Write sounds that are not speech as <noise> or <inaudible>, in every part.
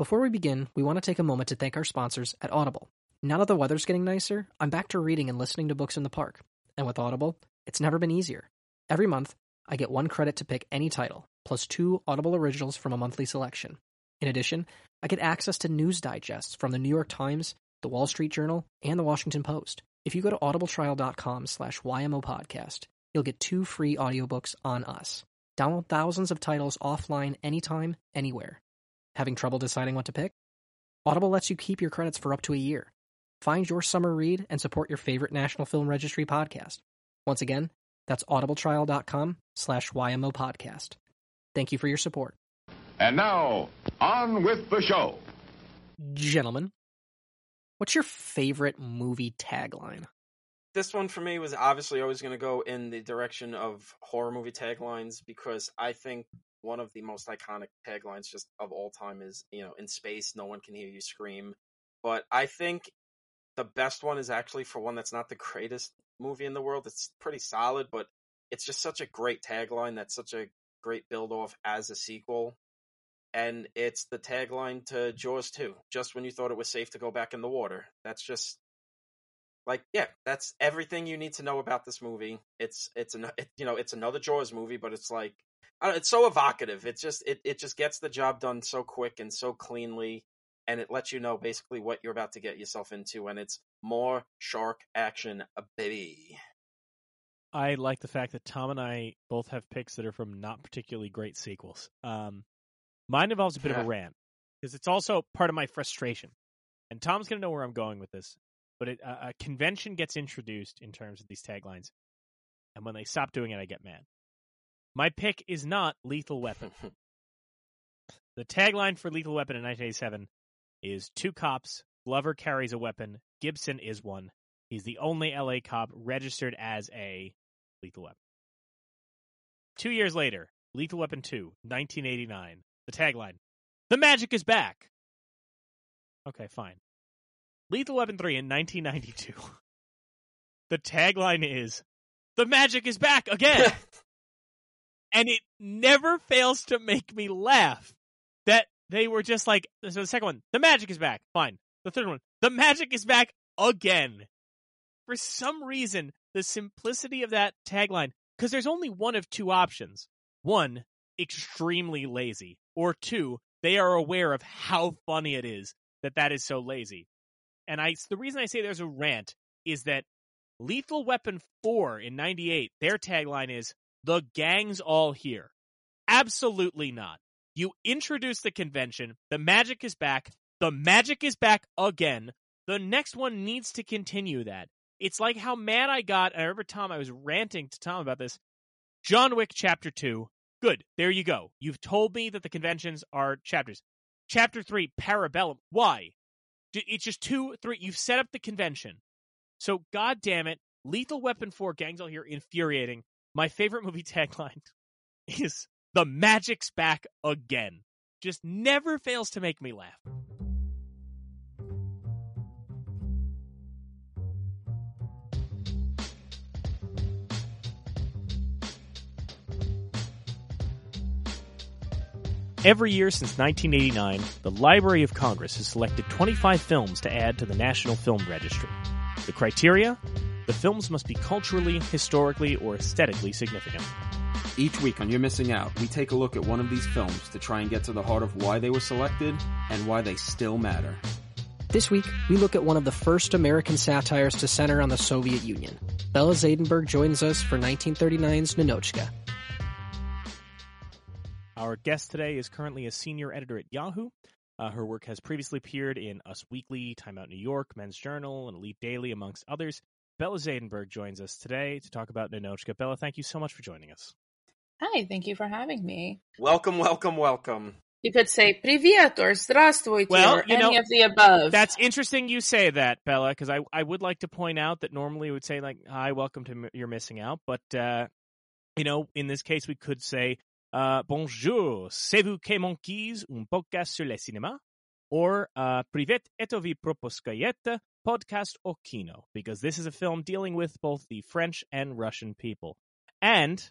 Before we begin, we want to take a moment to thank our sponsors at Audible. Now that the weather's getting nicer, I'm back to reading and listening to books in the park. And with Audible, it's never been easier. Every month, I get one credit to pick any title, plus two Audible originals from a monthly selection. In addition, I get access to news digests from the New York Times, the Wall Street Journal, and the Washington Post. If you go to audibletrial.com slash YMO podcast, you'll get two free audiobooks on us. Download thousands of titles offline anytime, anywhere. Having trouble deciding what to pick? Audible lets you keep your credits for up to a year. Find your summer read and support your favorite National Film Registry podcast. Once again, that's audibletrial.com slash YMO podcast. Thank you for your support. And now, on with the show. Gentlemen, what's your favorite movie tagline? this one for me was obviously always going to go in the direction of horror movie taglines because I think one of the most iconic taglines just of all time is, you know, in space, no one can hear you scream. But I think the best one is actually for one that's not the greatest movie in the world. It's pretty solid, but it's just such a great tagline that's such a great build off as a sequel. And it's the tagline to Jaws 2, just when you thought it was safe to go back in the water. That's just like yeah that's everything you need to know about this movie it's it's an it, you know it's another jaws movie but it's like it's so evocative it's just it, it just gets the job done so quick and so cleanly and it lets you know basically what you're about to get yourself into and it's more shark action baby i like the fact that tom and i both have picks that are from not particularly great sequels um mine involves a bit yeah. of a rant because it's also part of my frustration and tom's going to know where i'm going with this but it, uh, a convention gets introduced in terms of these taglines, and when they stop doing it, I get mad. My pick is not Lethal Weapon. <laughs> the tagline for Lethal Weapon in 1987 is two cops, Glover carries a weapon, Gibson is one. He's the only LA cop registered as a Lethal Weapon. Two years later, Lethal Weapon 2, 1989. The tagline The magic is back! Okay, fine. Lethal Weapon 3 in 1992. <laughs> the tagline is The magic is back again. <laughs> and it never fails to make me laugh that they were just like so the second one, the magic is back. Fine. The third one, the magic is back again. For some reason, the simplicity of that tagline, because there's only one of two options. One, extremely lazy, or two, they are aware of how funny it is that that is so lazy. And I the reason I say there's a rant is that Lethal Weapon 4 in 98, their tagline is the gang's all here. Absolutely not. You introduce the convention, the magic is back, the magic is back again. The next one needs to continue that. It's like how mad I got. I remember Tom, I was ranting to Tom about this. John Wick Chapter 2. Good. There you go. You've told me that the conventions are chapters. Chapter 3, Parabellum. Why? It's just two, three. You've set up the convention. So, god damn it, Lethal Weapon 4 Gangs All Here, infuriating. My favorite movie <laughs> tagline is The Magic's Back Again. Just never fails to make me laugh. Every year since 1989, the Library of Congress has selected 25 films to add to the National Film Registry. The criteria? The films must be culturally, historically, or aesthetically significant. Each week on You're Missing Out, we take a look at one of these films to try and get to the heart of why they were selected and why they still matter. This week, we look at one of the first American satires to center on the Soviet Union. Bella Zaydenberg joins us for 1939's Ninotchka. Our guest today is currently a senior editor at Yahoo. Uh, her work has previously appeared in Us Weekly, Time Out New York, Men's Journal, and Elite Daily, amongst others. Bella Zaydenberg joins us today to talk about Ninotchka. Bella, thank you so much for joining us. Hi, thank you for having me. Welcome, welcome, welcome. You could say "Privet" or "Здравствуйте" well, or you any know, of the above. That's interesting you say that, Bella, because I I would like to point out that normally we would say like "Hi, welcome to m- you're missing out," but uh, you know, in this case, we could say uh, "Bonjour, c'est vous que monkeys, un podcast sur le cinéma," or uh, "Privet etovi proposkayet, podcast o kino, because this is a film dealing with both the French and Russian people. And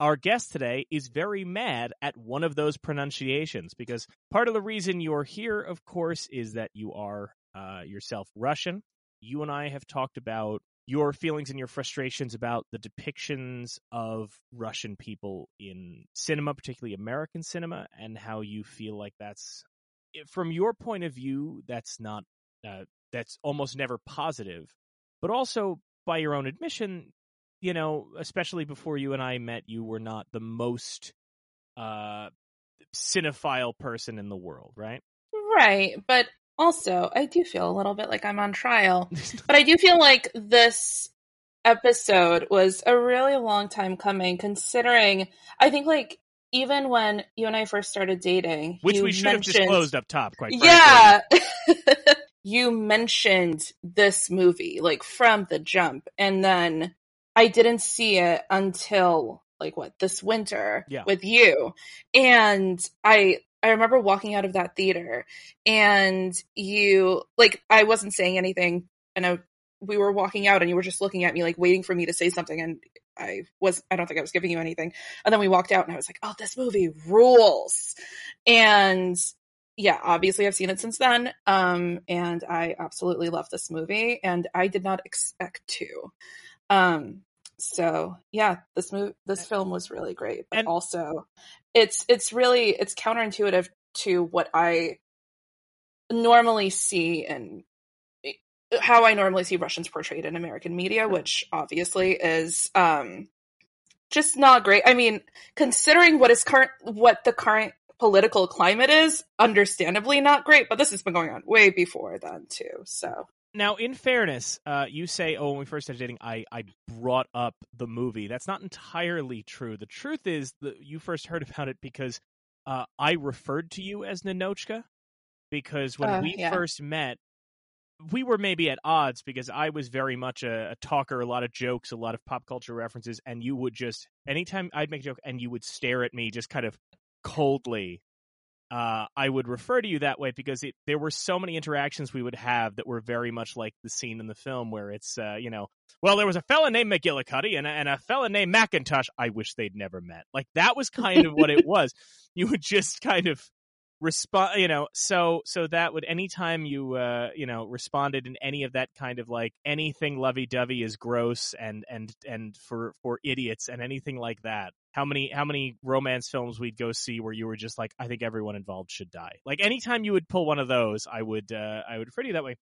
our guest today is very mad at one of those pronunciations because part of the reason you're here, of course, is that you are uh, yourself Russian. You and I have talked about your feelings and your frustrations about the depictions of Russian people in cinema, particularly American cinema, and how you feel like that's, from your point of view, that's not, uh, that's almost never positive. But also, by your own admission, you know, especially before you and I met, you were not the most uh, cinephile person in the world, right? Right. But also, I do feel a little bit like I'm on trial. <laughs> but I do feel like this episode was a really long time coming, considering I think like even when you and I first started dating, which you we should mentioned, have disclosed up top, quite frankly. yeah. <laughs> you mentioned this movie like from the jump, and then I didn't see it until like what this winter Yeah. with you, and I I remember walking out of that theater and you like I wasn't saying anything and I we were walking out and you were just looking at me like waiting for me to say something and I was I don't think I was giving you anything. And then we walked out and I was like, "Oh, this movie rules." And yeah, obviously I've seen it since then. Um and I absolutely love this movie and I did not expect to. Um so yeah, this move this film was really great, but And- also it's it's really it's counterintuitive to what I normally see and how I normally see Russians portrayed in American media, which obviously is um just not great. I mean, considering what is current what the current political climate is, understandably not great, but this has been going on way before then too. So Now, in fairness, uh, you say, "Oh, when we first started dating, I, I brought up the movie." That's not entirely true. The truth is that you first heard <laughs> about it because uh, I referred to you as Ninotchka. Because when Uh, we yeah. first met, we were maybe at odds because I was very much a, a talker, a lot of jokes, a lot of pop culture references, and you would just anytime I'd make a joke and you would stare at me just kind of coldly. Uh, I would refer to you that way because it, there were so many interactions we would have that were very much like the scene in the film where it's, uh, you know, well, there was a fella named McGillicuddy and a, and a fella named Macintosh. I wish they'd never met. Like that was kind of what it <laughs> was. You would just kind of respond you know so so that would anytime you uh you know responded in any of that kind of like anything lovey-dovey is gross and and and for for idiots and anything like that how many how many romance films we'd go see where you were just like i think everyone involved should die like anytime you would pull one of those i would uh i would refer to you that way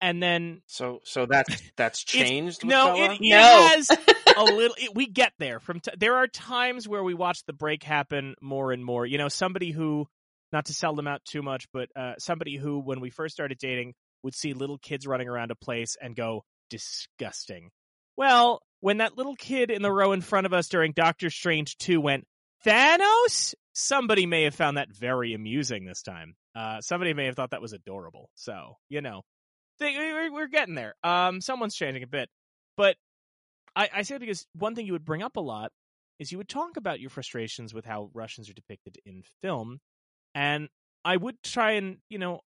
and then So so that's <laughs> that's changed. with no, Bella? it, it No. has <laughs> a little. It, we get there from. T- there are times where we watch the break happen more and more. You know, somebody who, not to sell them out too much, but uh, somebody who, when we first started dating, would see little kids running around a place and go disgusting. Well, when that little kid in the row in front of us during Doctor Strange two went Thanos, somebody may have found that very amusing this time. Uh, somebody may have thought that was adorable. So you know, they, we're, we're getting there. Um, someone's changing a bit, but I, I say because one thing you would bring up a lot is you would talk about your frustrations with how Russians are depicted in film, and I would try and you know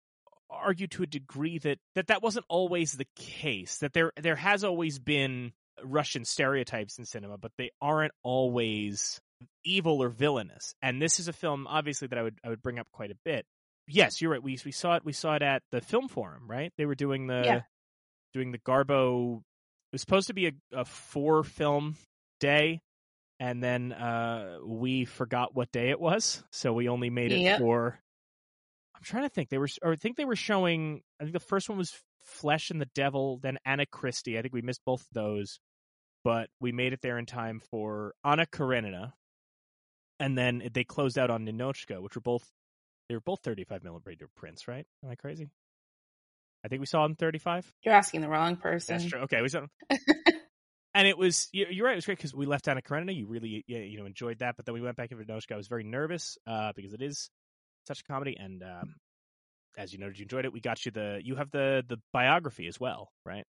argue to a degree that that, that wasn't always the case. That there there has always been Russian stereotypes in cinema, but they aren't always evil or villainous. And this is a film, obviously, that I would I would bring up quite a bit. Yes, you're right. We we saw it. We saw it at the film forum, right? They were doing the Yeah. doing the Garbo. It was supposed to be a, a four film day, and then uh, we forgot what day it was, so we only made it Yep. for. I'm trying to think. They were, or I think they were showing. I think the first one was Flesh and the Devil, then Anna Christie. I think we missed both of those, but we made it there in time for Anna Karenina, and then they closed out on Ninotchka, which were both they were both 35 millimeter prints, right? Am I crazy? I think we saw them 35. you're asking the wrong person. That's true. Okay, we saw. <laughs> and it was you- you're right. It was great because we left Anna Karenina. You really you know enjoyed that, but then we went back into Ninotchka. I was very nervous uh, because it is such a comedy, and um, as you noted, you enjoyed it. We got you the you have the the biography as well, right?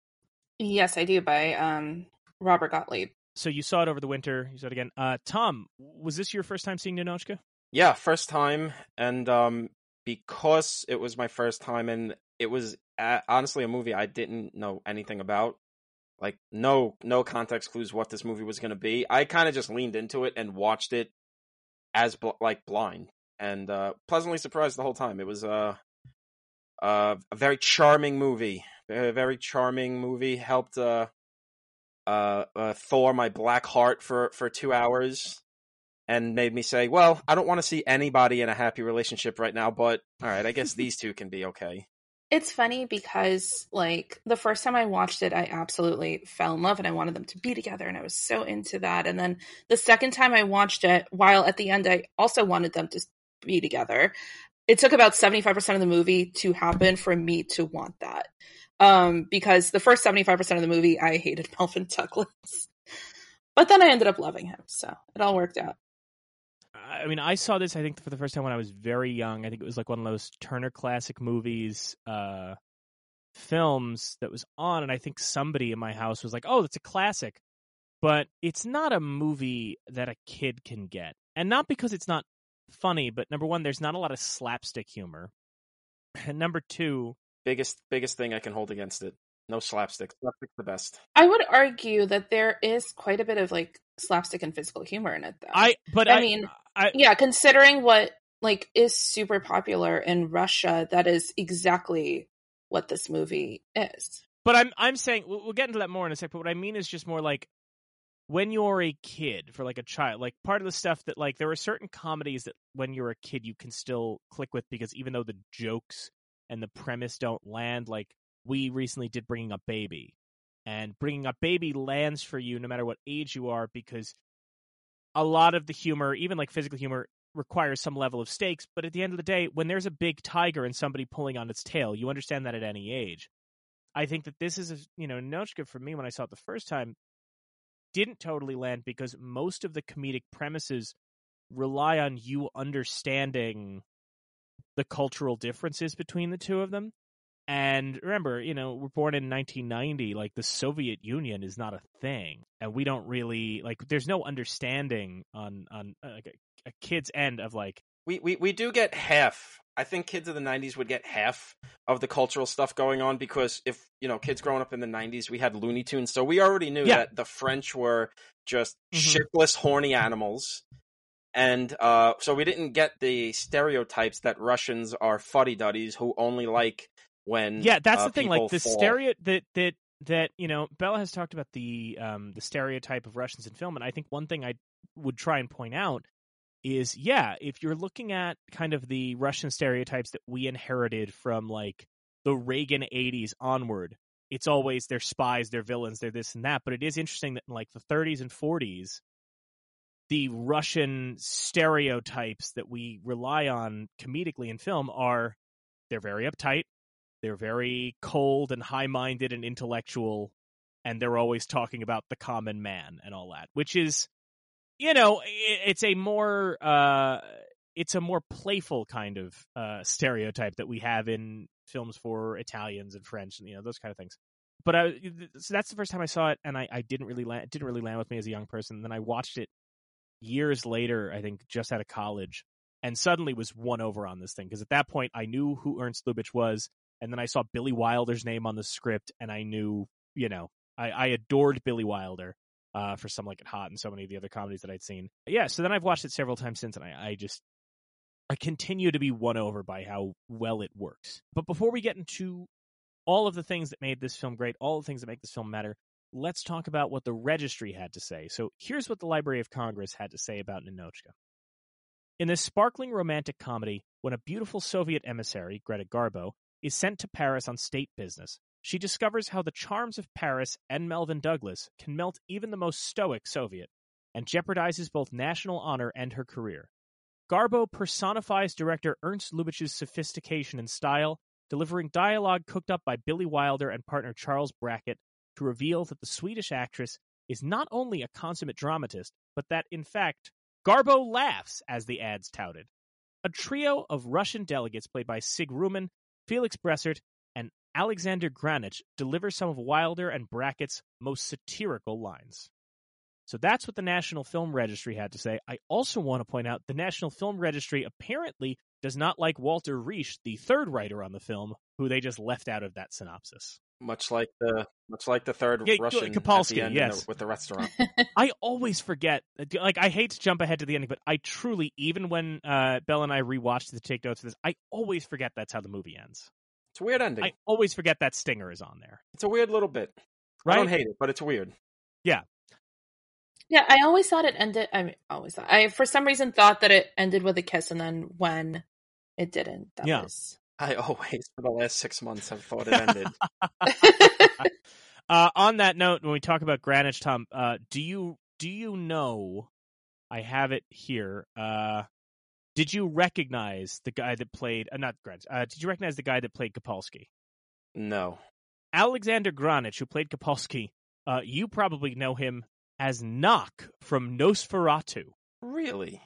Yes, I do by um Robert Gottlieb. So you saw it over the winter. You saw it again. Uh, Tom, was this your first time seeing Ninotchka? Yeah, first time, and um, because it was my first time, and it was uh, honestly a movie I didn't know anything about. Like no no context clues what this movie was going to be. I kind of just leaned into it and watched it as bl- like blind and uh, pleasantly surprised the whole time. It was uh, uh, a very charming movie, a very charming movie. Helped uh, uh, uh, thaw my black heart for for two hours and made me say, "Well, I don't want to see anybody in a happy relationship right now, but all right, I guess these two can be okay." It's funny because like the first time I watched it, I absolutely fell in love and I wanted them to be together and I was so into that. And then the second time I watched it, while at the end I also wanted them to be together, it took about 75% of the movie to happen for me to want that. Um, because the first 75% of the movie I hated <laughs> Melvyn Douglas. But then I ended up loving him, so it all worked out. I mean, I saw this. I think for the first time when I was very young. I think it was like one of those Turner Classic Movies uh, films that was on, and I think somebody in my house was like, "Oh, that's a classic," but it's not a movie that a kid can get, and not because it's not funny, but number one, there's not a lot of slapstick humor, and number two, biggest biggest thing I can hold against it. No slapstick. Slapstick's the best. I would argue that there is quite a bit of like slapstick and physical humor in it, though. I but I I, mean, I, yeah, considering what like is super popular in Russia, that is exactly what this movie is. But I'm I'm saying we'll, we'll get into that more in a sec. But what I mean is just more like when you're a kid, for like a child, like part of the stuff that like there are certain comedies that when you're a kid you can still click with because even though the jokes and the premise don't land, like we recently did Bringing Up Baby, and Bringing Up Baby lands for you no matter what age you are because a lot of the humor, even like physical humor, requires some level of stakes. But at the end of the day, when there's a big tiger and somebody pulling on its tail, you understand that at any age. I think that this is, a, you know, Nochka for me when I saw it the first time didn't totally land because most of the comedic premises rely on you understanding the cultural differences between the two of them. And remember, you know, we're born in 1990. Like the Soviet Union is not a thing, and we don't really like. There's no understanding on on uh, like a, a kid's end of like We, we we do get half. I think kids of the '90s would get half of the cultural stuff going on because if you know kids growing up in the '90s, we had Looney Tunes, so we already knew Yeah. that the French were just Mhm. shiftless, horny animals, and uh, so we didn't get the stereotypes that Russians are fuddy duddies who only like when yeah that's uh, the thing like the fall. stereo that that that you know bella has talked about the um the stereotype of russians in film and i think one thing i would try and point out is yeah if you're looking at kind of the russian stereotypes that we inherited from like the reagan 80s onward it's always they're spies they're villains they're this and that but it is interesting that in like the 30s and 40s the russian stereotypes that we rely on comedically in film are they're very uptight they're very cold and high minded and intellectual, and they're always talking about the common man and all that, which is, you know, it's a more uh, it's a more playful kind of uh, stereotype that we have in films for Italians and French and you know those kind of things. But I, so that's the first time I saw it, and I, I didn't really land, didn't really land with me as a young person. Then I watched it years later, I think just out of college, and suddenly was won over on this thing because at that point I knew who Ernst Lubitsch was, and then I saw Billy Wilder's name on the script, and I knew, you know, I, I adored Billy Wilder uh, for some like it hot and so many of the other comedies that I'd seen. Yeah, so then I've watched it several times since, and I, I just I continue to be won over by how well it works. But before we get into all of the things that made this film great, all the things that make this film matter, let's talk about what the registry had to say. So here's what the Library of Congress had to say about Ninotchka. In this sparkling romantic comedy, when a beautiful Soviet emissary, Greta Garbo, is sent to Paris on state business, she discovers how the charms of Paris and Melvyn Douglas can melt even the most stoic Soviet, and jeopardizes both national honor and her career. Garbo personifies director Ernst Lubitsch's sophistication and style, delivering dialogue cooked up by Billy Wilder and partner Charles Brackett to reveal that the Swedish actress is not only a consummate dramatist, but that, in fact, Garbo laughs, as the ads touted. A trio of Russian delegates played by Sig Ruman, Felix Bressart, and Alexander Granach deliver some of Wilder and Brackett's most satirical lines. So that's what the National Film Registry had to say. I also want to point out the National Film Registry apparently does not like Walter Reisch, the third writer on the film, who they just left out of that synopsis. Much like the much like the third Yeah, Russian at Kopalski, the end yes. the, with the restaurant. <laughs> I always forget. Like, I hate to jump ahead to the ending, but I truly, even when uh, Belle and I rewatched to take notes of this, I always forget that's how the movie ends. It's a weird ending. I always forget that stinger is on there. It's a weird little bit. Right? I don't hate it, but it's weird. Yeah. Yeah, I always thought it ended. I mean, always thought. I for some reason thought that it ended with a kiss, and then when it didn't, that Yeah. was. I always, for the last six months, have thought it ended. <laughs> <laughs> Uh, on that note, when we talk about Greenwich, Tom, uh, do you do you know? I have it here. Uh, did you recognize the guy that played? Uh, not Greenwich. Uh, did you recognize the guy that played Kopalski? no. Alexander Granach, who played Kopalski. Uh, you probably know him as Knock from Nosferatu. Really?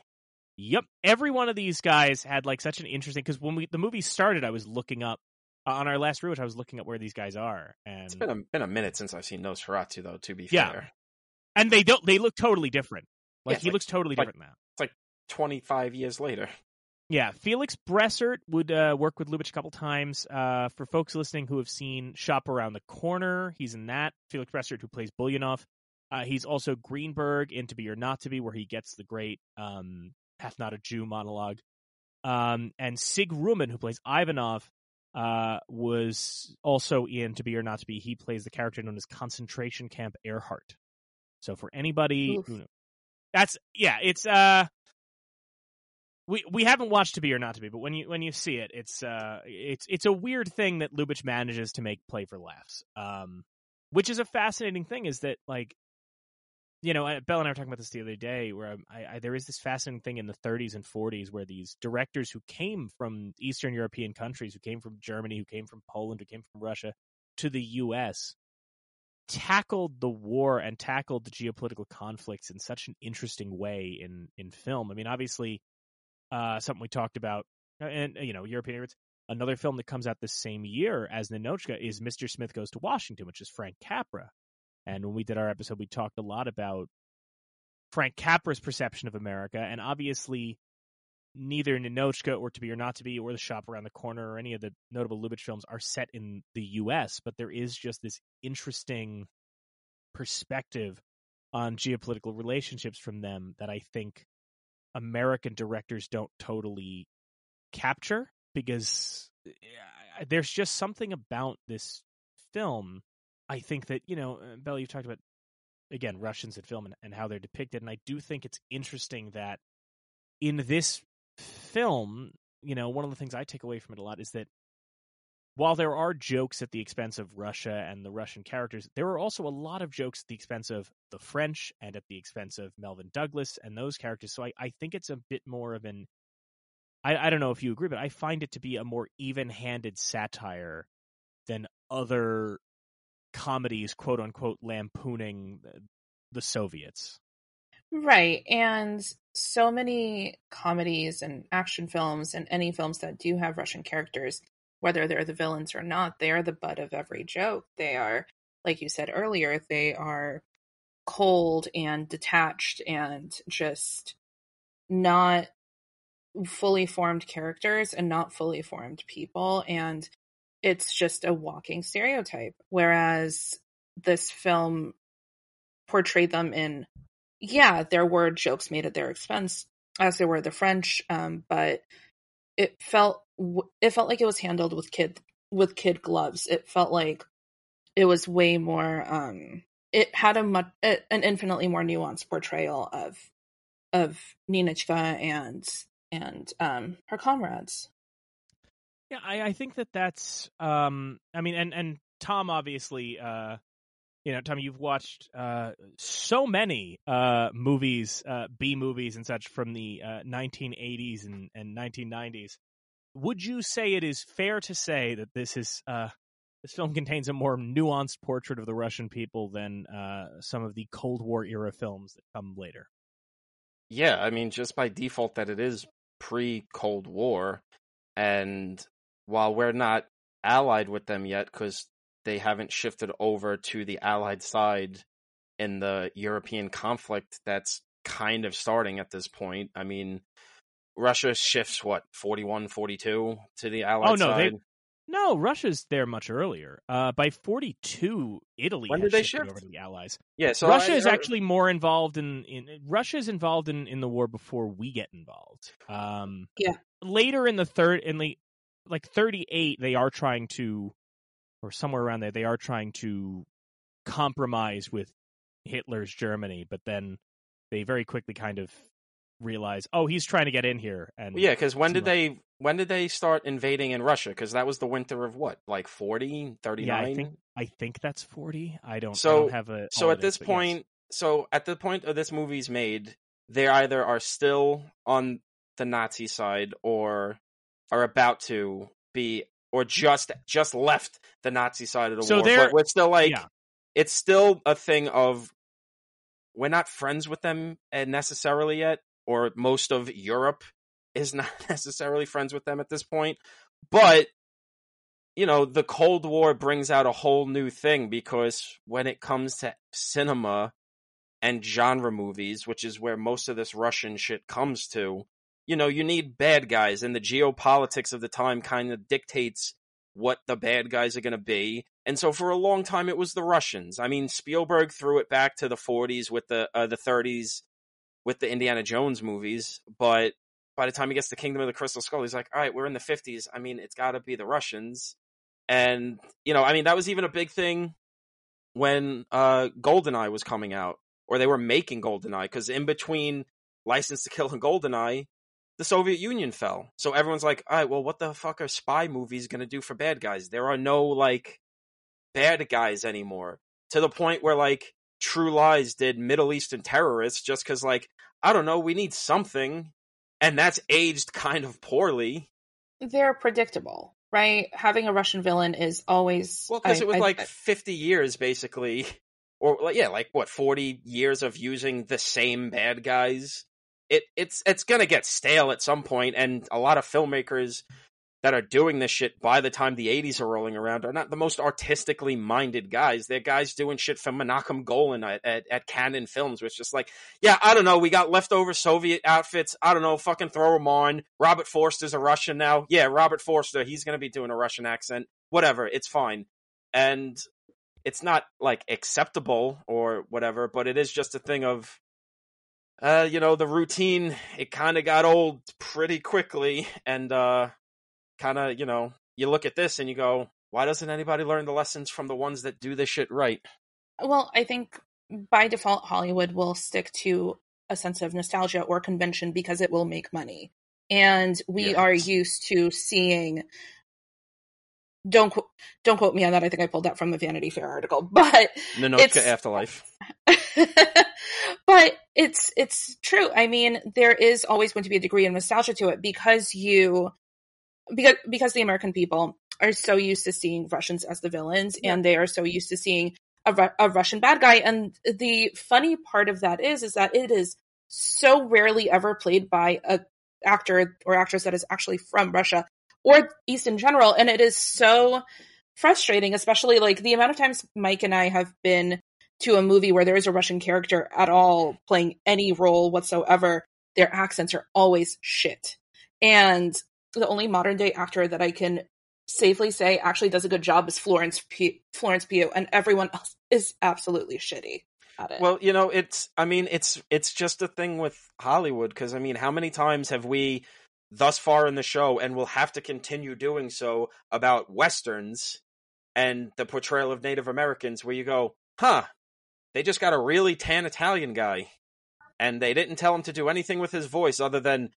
Yep, every one of these guys had like such an interesting because when we the movie started, I was looking up uh, on our last rewatch. I was looking up where these guys are, and It's been a been a minute since I've seen Nosferatu, though. To be Yeah. fair, and they don't they look totally different. Like Yeah, he like- looks totally like- different now. It's like twenty five years later. Yeah, Felix Bressart would uh, work with Lubitsch a couple times. Uh, for folks listening who have seen Shop Around the Corner, he's in that. Felix Bressart, who plays Buljanoff. Uh, he's also Greenberg in To Be or Not to Be, where he gets the great um, Hath Not a Jew monologue. Um, and Sig Ruman, who plays Ivanov, uh, was also in To Be or Not to Be. He plays the character known as Concentration Camp Ehrhardt. So for anybody Oof. who that's yeah, it's uh we we haven't watched to be or not to be, but when you when you see it, it's uh it's it's a weird thing that Lubitsch manages to make play for laughs. Um, which is a fascinating thing is that like, you know, Bell and I were talking about this the other day, where I, I there is this fascinating thing in the 30s and 40s where these directors who came from Eastern European countries, who came from Germany, who came from Poland, who came from Russia, to the U.S. tackled the war and tackled the geopolitical conflicts in such an interesting way in in film. I mean, obviously uh, something we talked about, and uh, you know, European Immigrants. Another film that comes out this same year as Ninotchka is Mr. Smith Goes to Washington, which is Frank Capra. And when we did our episode, we talked a lot about Frank Capra's perception of America, and obviously neither Ninotchka or To Be or Not to Be or The Shop Around the Corner or any of the notable Lubitsch films are set in the U.S., but there is just this interesting perspective on geopolitical relationships from them that I think American directors don't totally capture because uh, there's just something about this film. I think that, you know, uh, Bella, you've talked about, again, Russians in film and, and how they're depicted. And I do think it's interesting that in this film, you know, one of the things I take away from it a lot is that while there are jokes at the expense of Russia and the Russian characters, there are also a lot of jokes at the expense of the French and at the expense of Melvyn Douglas and those characters. So I, I think it's a bit more of an I, I don't know if you agree, but I find it to be a more even handed satire than other comedies, quote unquote, lampooning the, Soviets. Right. And so many comedies and action films and any films that do have Russian characters, whether they're the villains or not, they are the butt of every joke. They are, like you said earlier, they are cold and detached and just not fully formed characters and not fully formed people. And it's just a walking stereotype. Whereas this film portrayed them in, yeah, there were jokes made at their expense, as there were the French, um, but it felt it felt like it was handled with kid with kid gloves. It felt like it was way more. Um, it had a much an infinitely more nuanced portrayal of of Ninotchka and and um, her comrades. Yeah, I, I think that that's. Um, I mean, and and Tom obviously. Uh, you know, Tom, you've watched uh, so many uh, movies, uh, B movies and such from the uh, 1980s and, and 1990s. Would you say it is fair to say that this is uh, this film contains a more nuanced portrait of the Russian people than uh, some of the Cold War era films that come later? Yeah, I mean, just by default that it is pre Cold War, and while we're not allied with them yet, because they haven't shifted over to the allied side in the European conflict that's kind of starting at this point. I mean, Russia shifts what 41 42 to the allied Oh, no, they- side. No, Russia's there much earlier. Uh, by 42, Italy When has did they shifted shift? over to the Allies. Yeah, so Russia I- is I- actually more involved in, in Russia is involved in, in the war before we get involved. Um, Yeah. Later in the third, in the like 38, they are trying to, or somewhere around there, they are trying to compromise with Hitler's Germany, but then they very quickly kind of realize, oh, he's trying to get in here, and Yeah, because when did much. they when did they start invading in Russia? Because that was the winter of what, like 40, 39? yeah, I think I think that's 40. I don't. I So- don't have a. so at this but yes. point, so at the point of this movie's made, they either are still on the Nazi side or are about to be, or just just left the Nazi side of the So war. But we're still like, yeah. it's still a thing of we're not friends with them uh, necessarily yet, or most of Europe is <laughs> not necessarily friends with them at this point. But you know, the Cold War brings out a whole new thing because when it comes to cinema and genre movies, which is where most of this Russian shit comes to, you know, you need bad guys, and the geopolitics of the time kind of dictates what the bad guys are going to be. And so for a long time, it was the Russians. I mean, Spielberg threw it back to the 40s with the uh, the 30s with the Indiana Jones movies, but by the time he gets to Kingdom of the Crystal Skull, he's like, all right, we're in the 50s. I mean, it's got to be the Russians. And, you know, I mean, that was even a big thing when uh, GoldenEye was coming out, or they were making GoldenEye, because in between License to Kill and GoldenEye, the Soviet Union fell. So everyone's like, all right, well, what the fuck are spy movies going to do for bad guys? There are no, like, bad guys anymore. To the point where, like, True Lies did Middle Eastern terrorists just because, like, I don't know, we need something. And that's aged kind of poorly. They're predictable, right? Having a Russian villain is always Well, because it was I- like I- 50 years, basically. Or, yeah, like, what, 40 years of using the same bad guys? It It's it's to get stale at some point, and a lot of filmmakers that are doing this shit by the time the 80s are rolling around are not the most artistically minded guys. They're guys doing shit from Menachem Golan at, at, at Cannon Films, which is just like, yeah, I don't know. We got leftover Soviet outfits. I don't know. Fucking throw them on. Robert Forster's a Russian now. Yeah, Robert Forster. He's going to be doing a Russian accent. Whatever. It's fine. And it's not like acceptable or whatever, but it is just a thing of, uh, you know, the routine, it kind of got old pretty quickly. And, uh, kind of, you know, you look at this and you go, why doesn't anybody learn the lessons from the ones that do this shit right? Well, I think by default, Hollywood will stick to a sense of nostalgia or convention because it will make money. And we Yeah. are used to seeing. Don't don't quote me on that. I think I pulled that from the Vanity Fair article, <laughs> but Ninotchka It's- Afterlife. <laughs> but it's it's true. I mean, there is always going to be a degree of nostalgia to it because you because because the American people are so used to seeing Russians as the villains, and they are so used to seeing a, Ru- a Russian bad guy. And the funny part of that is, is that it is so rarely ever played by a actor or actress that is actually from Russia or East in general, and it is so frustrating, especially like the amount of times Mike and I have been to a movie where there is a Russian character at all playing any role whatsoever. Their accents are always shit, and the only modern day actor that I can safely say actually does a good job is Florence P- Florence Pugh, and everyone else is absolutely shitty at it. Well, you know, it's I mean, it's it's just a thing with Hollywood because I mean, how many times have we thus far in the show and will have to continue doing so about westerns and the portrayal of Native Americans where you go, "Huh, they just got a really tan Italian guy and they didn't tell him to do anything with his voice other than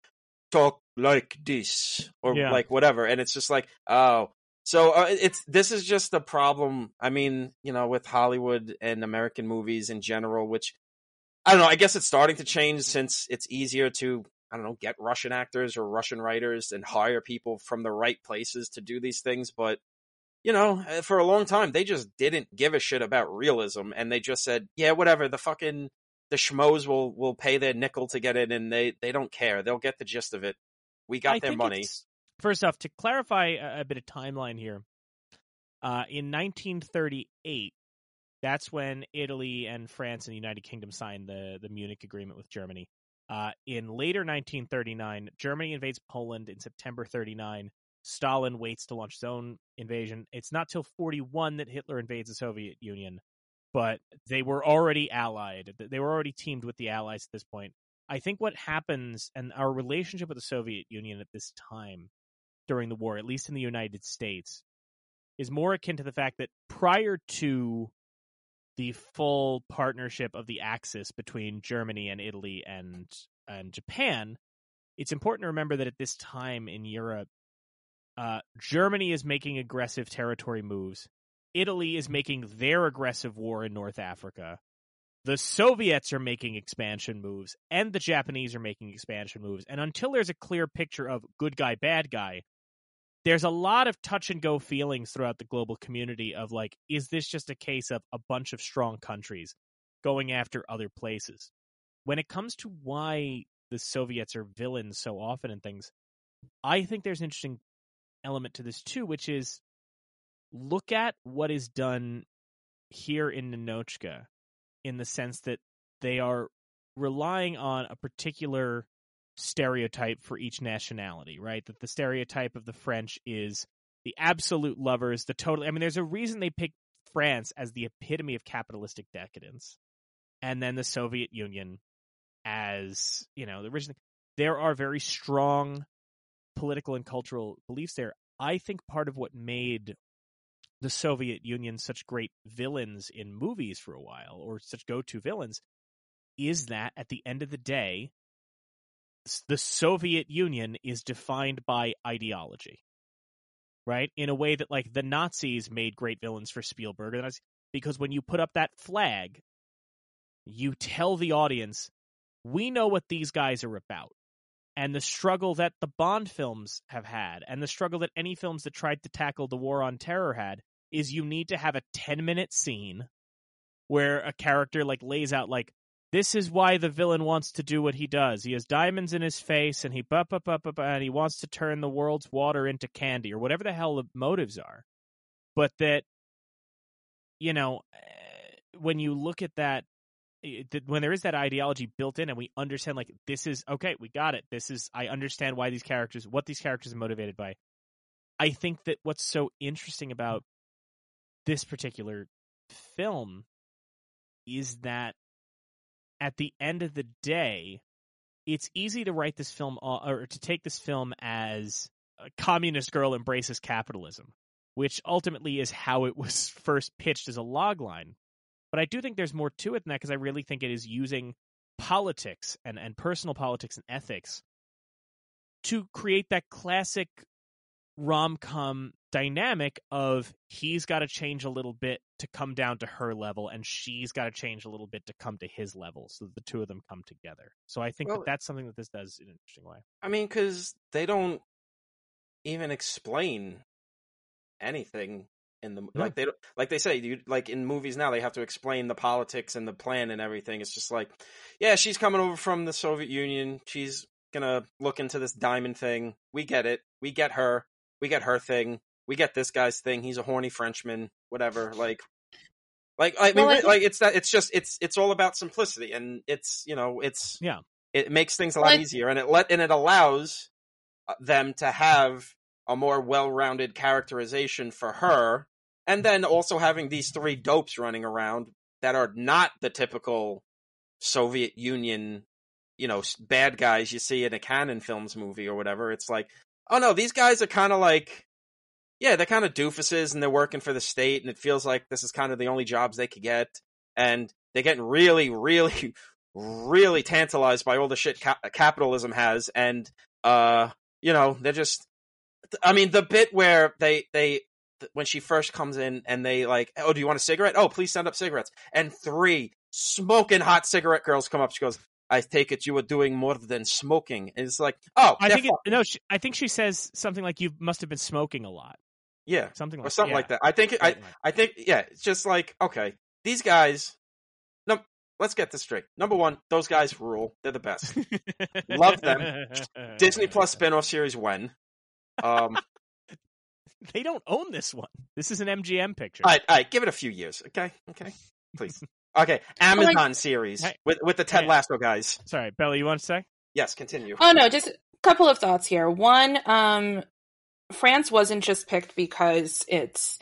talk like this or Yeah. like whatever." And it's just like, "Oh, so uh, it's this is just the problem. I mean, you know, with Hollywood and American movies in general, which I don't know. I guess it's starting to change since it's easier to I don't know get Russian actors or Russian writers and hire people from the right places to do these things. But you know, uh, for a long time they just didn't give a shit about realism, and they just said, yeah, whatever. The fucking the schmoes will will pay their nickel to get in, and they they don't care. They'll get the gist of it. We got I their money. First off, to clarify a, a bit of timeline here, uh, in 1938, that's when Italy and France and the United Kingdom signed the the Munich Agreement with Germany. Uh, in later 1939, Germany invades Poland in September 39. Stalin waits to launch his own invasion. It's not till 41 that Hitler invades the Soviet Union, but they were already allied. They were already teamed with the Allies at this point. I think what happens and our relationship with the Soviet Union at this time during the war, at least in the United States, is more akin to the fact that prior to the full partnership of the Axis between Germany and Italy and and Japan, it's important to remember that at this time in Europe, uh, Germany is making aggressive territory moves. Italy is making their aggressive war in North Africa. The Soviets are making expansion moves, and the Japanese are making expansion moves. And until there's a clear picture of good guy, bad guy, there's a lot of touch and go feelings throughout the global community of like, is this just a case of a bunch of strong countries going after other places? When it comes to why the Soviets are villains so often and things, I think there's an interesting element to this too, which is look at what is done here in Ninotchka in the sense that they are relying on a particular stereotype for each nationality, right? That the stereotype of the French is the absolute lovers, the total. I mean, there's a reason they picked France as the epitome of capitalistic decadence, and then the Soviet Union as you know the original. There are very strong political and cultural beliefs there. I think part of what made the Soviet Union such great villains in movies for a while, or such go to villains, is that at the end of the day, the Soviet Union is defined by ideology, right? In a way that, like, the Nazis made great villains for Spielberg, because when you put up that flag, you tell the audience, we know what these guys are about and the struggle that the Bond films have had, and the struggle that any films that tried to tackle the war on terror had, is you need to have a 10 minute scene where a character like lays out like this is why the villain wants to do what he does. He has diamonds in his face and he bup, bup, bup, bup, and he wants to turn the world's water into candy or whatever the hell the motives are. But that you know, eh, when you look at that when there is that ideology built in and we understand like this is okay we got it this is i understand why these characters what these characters are motivated by i think that what's so interesting about this particular film is that at the end of the day it's easy to write this film or to take this film as a communist girl embraces capitalism which ultimately is how it was <laughs> first pitched as a logline but I do think there's more to it than that because I really think it is using politics and, and personal politics and ethics to create that classic rom com dynamic of he's got to change a little bit to come down to her level and she's got to change a little bit to come to his level so the two of them come together. So i think well, that that's something that this does in an interesting way. I mean because they don't even explain anything in the like they like they say you like in movies now they have to explain the politics and the plan and everything. It's just like yeah she's coming over from the soviet union. She's gonna look into this diamond thing. We get it. We get her we get her thing. We get this guy's thing. He's a horny frenchman whatever like like i mean well, like it's that it's just it's it's all about simplicity and it's you know it's yeah. it makes things a lot well, easier and it let and it allows uh, them to have a more well-rounded characterization for her and then also having these three dopes running around that are not the typical Soviet Union, you know, bad guys you see in a Cannon Films movie or whatever. It's like, oh no, these guys are kind of like, yeah, they're kind of doofuses and they're working for the state, and it feels like this is kind of the only jobs they could get, and they're getting really, really, <laughs> really tantalized by all the shit ca- capitalism has, and uh, you know, they're just. I mean, the bit where they they when she first comes in and they like, oh, do you want a cigarette? Oh, please send up cigarettes. And three smoking hot cigarette girls come up. She goes, I take it you were doing more than smoking. And it's like, oh, I think it, no, she, I think she says something like you must have been smoking a lot. Yeah, something like or something yeah. like that. I think I I think yeah, it's just like okay, these guys. No, let's get this straight. Number one, those guys rule. They're the best. Love them. <laughs> Disney Plus spinoff series when. Um, <laughs> they don't own this one. This is an MGM picture. All right, all right, give it a few years, okay? Okay, please. Okay, Amazon like, series hey, with with the Ted hey, Lasso guys. Sorry, Bella, you want to say? Yes, continue. Oh no, just a couple of thoughts here. One, um, France wasn't just picked because it's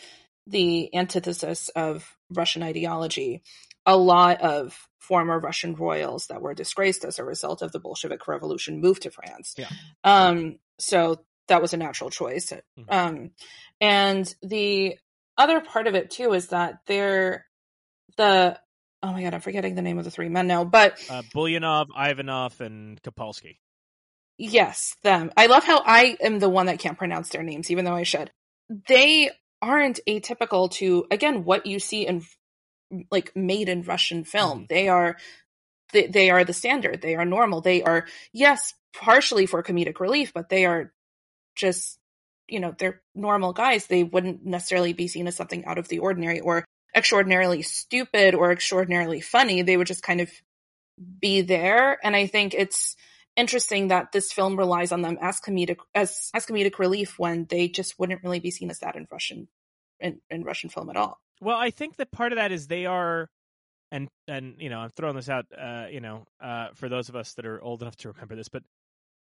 the antithesis of Russian ideology. A lot of former Russian royals that were disgraced as a result of the Bolshevik Revolution moved to France. Yeah. Um, so that was a natural choice. Mhm. Um, and the other part of it too is that they're the oh my god, I'm forgetting the name of the three men now, but Uh, Buljanoff, Ivanov, and Kopalski. Yes, them. I love how I am the one that can't pronounce their names, even though I should. They aren't atypical to again what you see in like made in Russian film. They are they, they are the standard. They are normal. They are yes, partially for comedic relief, but they are just you know they're normal guys. They wouldn't necessarily be seen as something out of the ordinary or extraordinarily stupid or extraordinarily funny. They would just kind of be there, and I think it's interesting that this film relies on them as comedic as as comedic relief when they just wouldn't really be seen as that in Russian in, in Russian film at all. Well, I think that part of that is they are, and and you know, I'm throwing this out, uh, you know, uh, for those of us that are old enough to remember this, but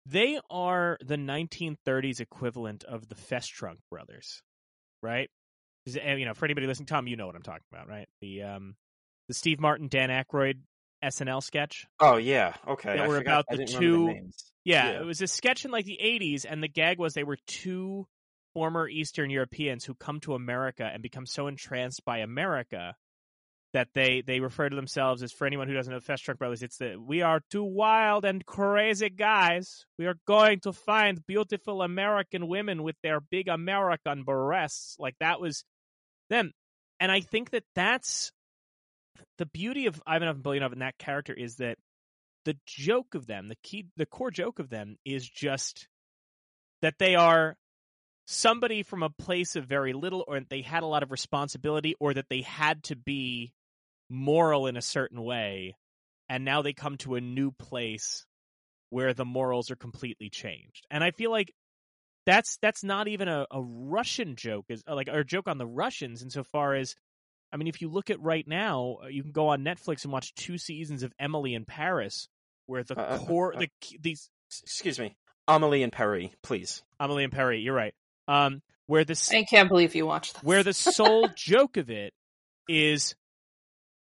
they are the 1930s equivalent of the Festrunk brothers, right? You know, for anybody listening, Tom, you know what I'm talking about, right? The um, the Steve Martin, Dan Aykroyd SNL sketch. Oh yeah, okay. That were forgot- about the two- the. Yeah, Yeah. it was a sketch in like the 80s, and the gag was they were two former Eastern Europeans who come to America and become so entranced by America that they they refer to themselves as for anyone who doesn't know Festrunk Brothers, it's the we are two wild and crazy guys. We are going to find beautiful American women with their big American breasts. Like that was them, and I think that that's the beauty of Ivanov and Buljanoff and that character is that the joke of them, the key, the core joke of them is just that they are somebody from a place of very little, or they had a lot of responsibility, or that they had to be moral in a certain way, and now they come to a new place where the morals are completely changed. And I feel like that's that's not even a, a Russian joke, is like or a joke on the Russians insofar as I mean, if you look at right now, uh, you can go on Netflix and watch two seasons of Emily in Paris, where the Uh, uh, core, uh, the these Excuse me, Amelie and Perry, please. Emily in Paris, you're right. Um, where the I can't believe you watched this. where the sole <laughs> joke of it is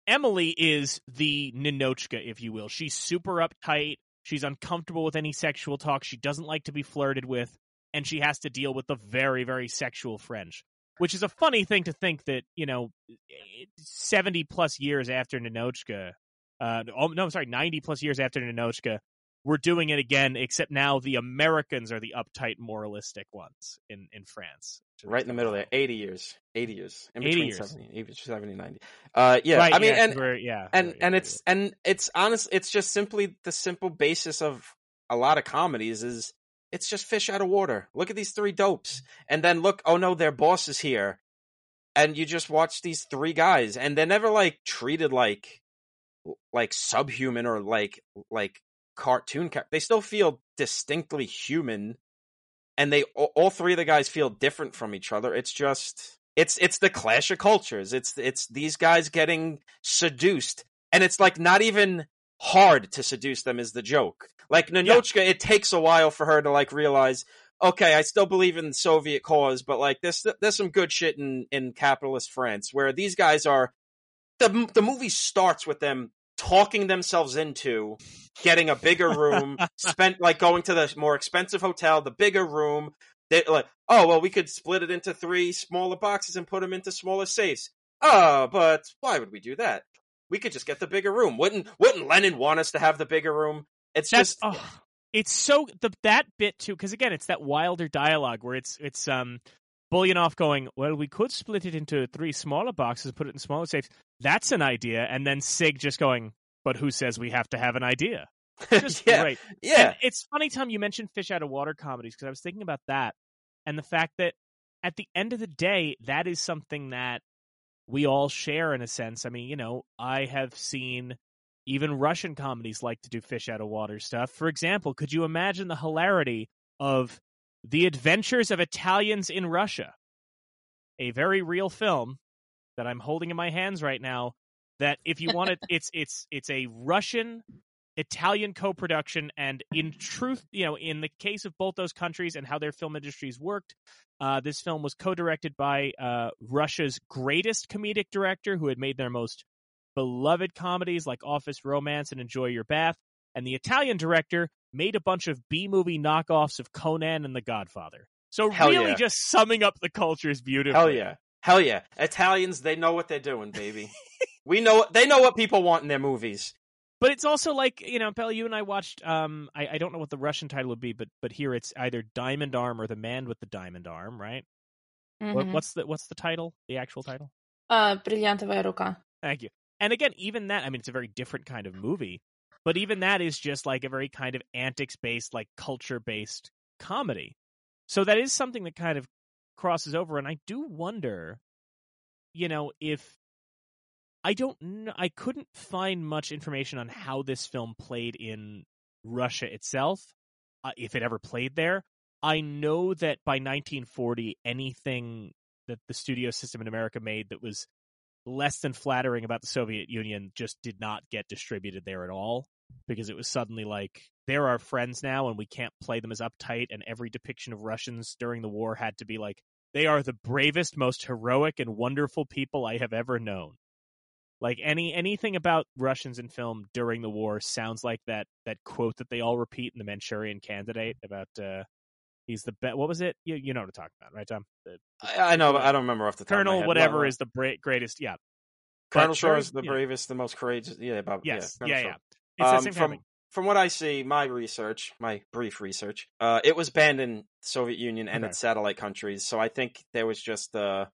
Emily is the Ninotchka, if you will. She's super uptight. She's uncomfortable with any sexual talk. She doesn't like to be flirted with, and she has to deal with the very, very sexual French. Which is a funny thing to think that you know, seventy plus years after Ninotchka, uh, oh, no, I'm sorry, ninety plus years after Ninotchka, we're doing it again. Except now the Americans are the uptight, moralistic ones in in France. Right in the middle there, 80 years. 80 years. In 80 between years. 70, 80, 70, 90. Uh, yeah, right, I mean, yeah, and, yeah, and, and yeah, it's, and it's honest, it's just simply the simple basis of a lot of comedies is it's just fish out of water. Look at these three dopes. And then look, oh no, their boss is here. And you just watch these three guys and they're never like treated like, like subhuman or like, like cartoon. Char- they still feel distinctly human and they all three of the guys feel different from each other. It's just it's it's the clash of cultures. It's it's these guys getting seduced, and it's like not even hard to seduce them is the joke. Like Ninotchka, it takes a while for her to like realize, okay, I still believe in the Soviet cause, but like this there's some good shit in in capitalist France where these guys are. the The movie starts with them talking themselves into getting a bigger room, <laughs> spent like going to the more expensive hotel, the bigger room. They like, oh well, we could split it into three smaller boxes and put them into smaller safes. Oh, but why would we do that? We could just get the bigger room. Wouldn't Wouldn't Lenin want us to have the bigger room? It's That's just oh, it's so the that bit too because again it's that wilder dialogue where it's it's um Buljanoff going well we could split it into three smaller boxes put it in smaller safes that's an idea and then Sig just going but who says we have to have an idea <laughs> just yeah, great yeah. And it's funny Tom you mentioned fish out of water comedies because I was thinking about that and the fact that at the end of the day that is something that we all share in a sense I mean you know I have seen even Russian comedies like to do fish out of water stuff. For example, could you imagine the hilarity of The Adventures of Italians in Russia? A very real film that I'm holding in my hands right now that if you want it <laughs> it's it's it's a Russian Italian co-production, and in truth, you know, in the case of both those countries and how their film industries worked, uh, this film was co-directed by uh, Russia's greatest comedic director, who had made their most beloved comedies like Office Romance and Enjoy Your Bath, and the Italian director made a bunch of B movie knockoffs of Conan and The Godfather. So Hell really, yeah. just summing up the cultures beautifully. Hell yeah. Hell yeah. Italians, they know what they're doing, baby. <laughs> we know they know what people want in their movies. But it's also like you know, Bella. You and I watched. Um, I, I don't know what the Russian title would be, but but here it's either Diamond Arm or the Man with the Diamond Arm, right? What, Mhm. what's the what's the title? The actual title? Uh, Brilliantovaya ruka. Thank you. And again, even that, I mean, it's a very different kind of movie, but even that is just like a very kind of antics based, like culture based comedy. So that is something that kind of crosses over. And I do wonder, you know, if I don't I couldn't find much information on how this film played in Russia itself, uh, if it ever played there. I know that by 1940, anything that the studio system in America made that was less than flattering about the Soviet Union just did not get distributed there at all because it was suddenly like they're our friends now and we can't play them as uptight and every depiction of Russians during the war had to be like they are the bravest most heroic and wonderful people I have ever known. Like any anything about Russians in film during the war sounds like that that quote that they all repeat in the Manchurian Candidate about uh he's the best. What was it? You you know what I'm talking about, right, Tom? The, I, I know, but I don't remember off the top of my Colonel whatever Well, is the bra- greatest. Yeah, Colonel Shaw is the know, bravest, the most courageous. Yeah, about Yes, yeah, yeah, yeah. It's the Um, same from from what I see, my research, my brief research, uh, it was banned in the Soviet Union and Okay. its satellite countries. So I think there was just uh,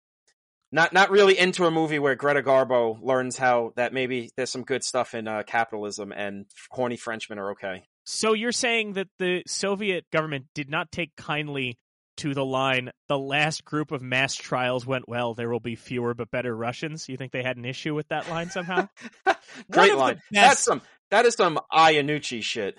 not not really into a movie where Greta Garbo learns how that maybe there's some good stuff in uh, capitalism and horny Frenchmen are okay. So you're saying that the Soviet government did not take kindly to the line, the last group of mass trials went well, there will be fewer but better Russians? You think they had an issue with that line somehow? <laughs> Great line. That's some that is some Iannucci shit.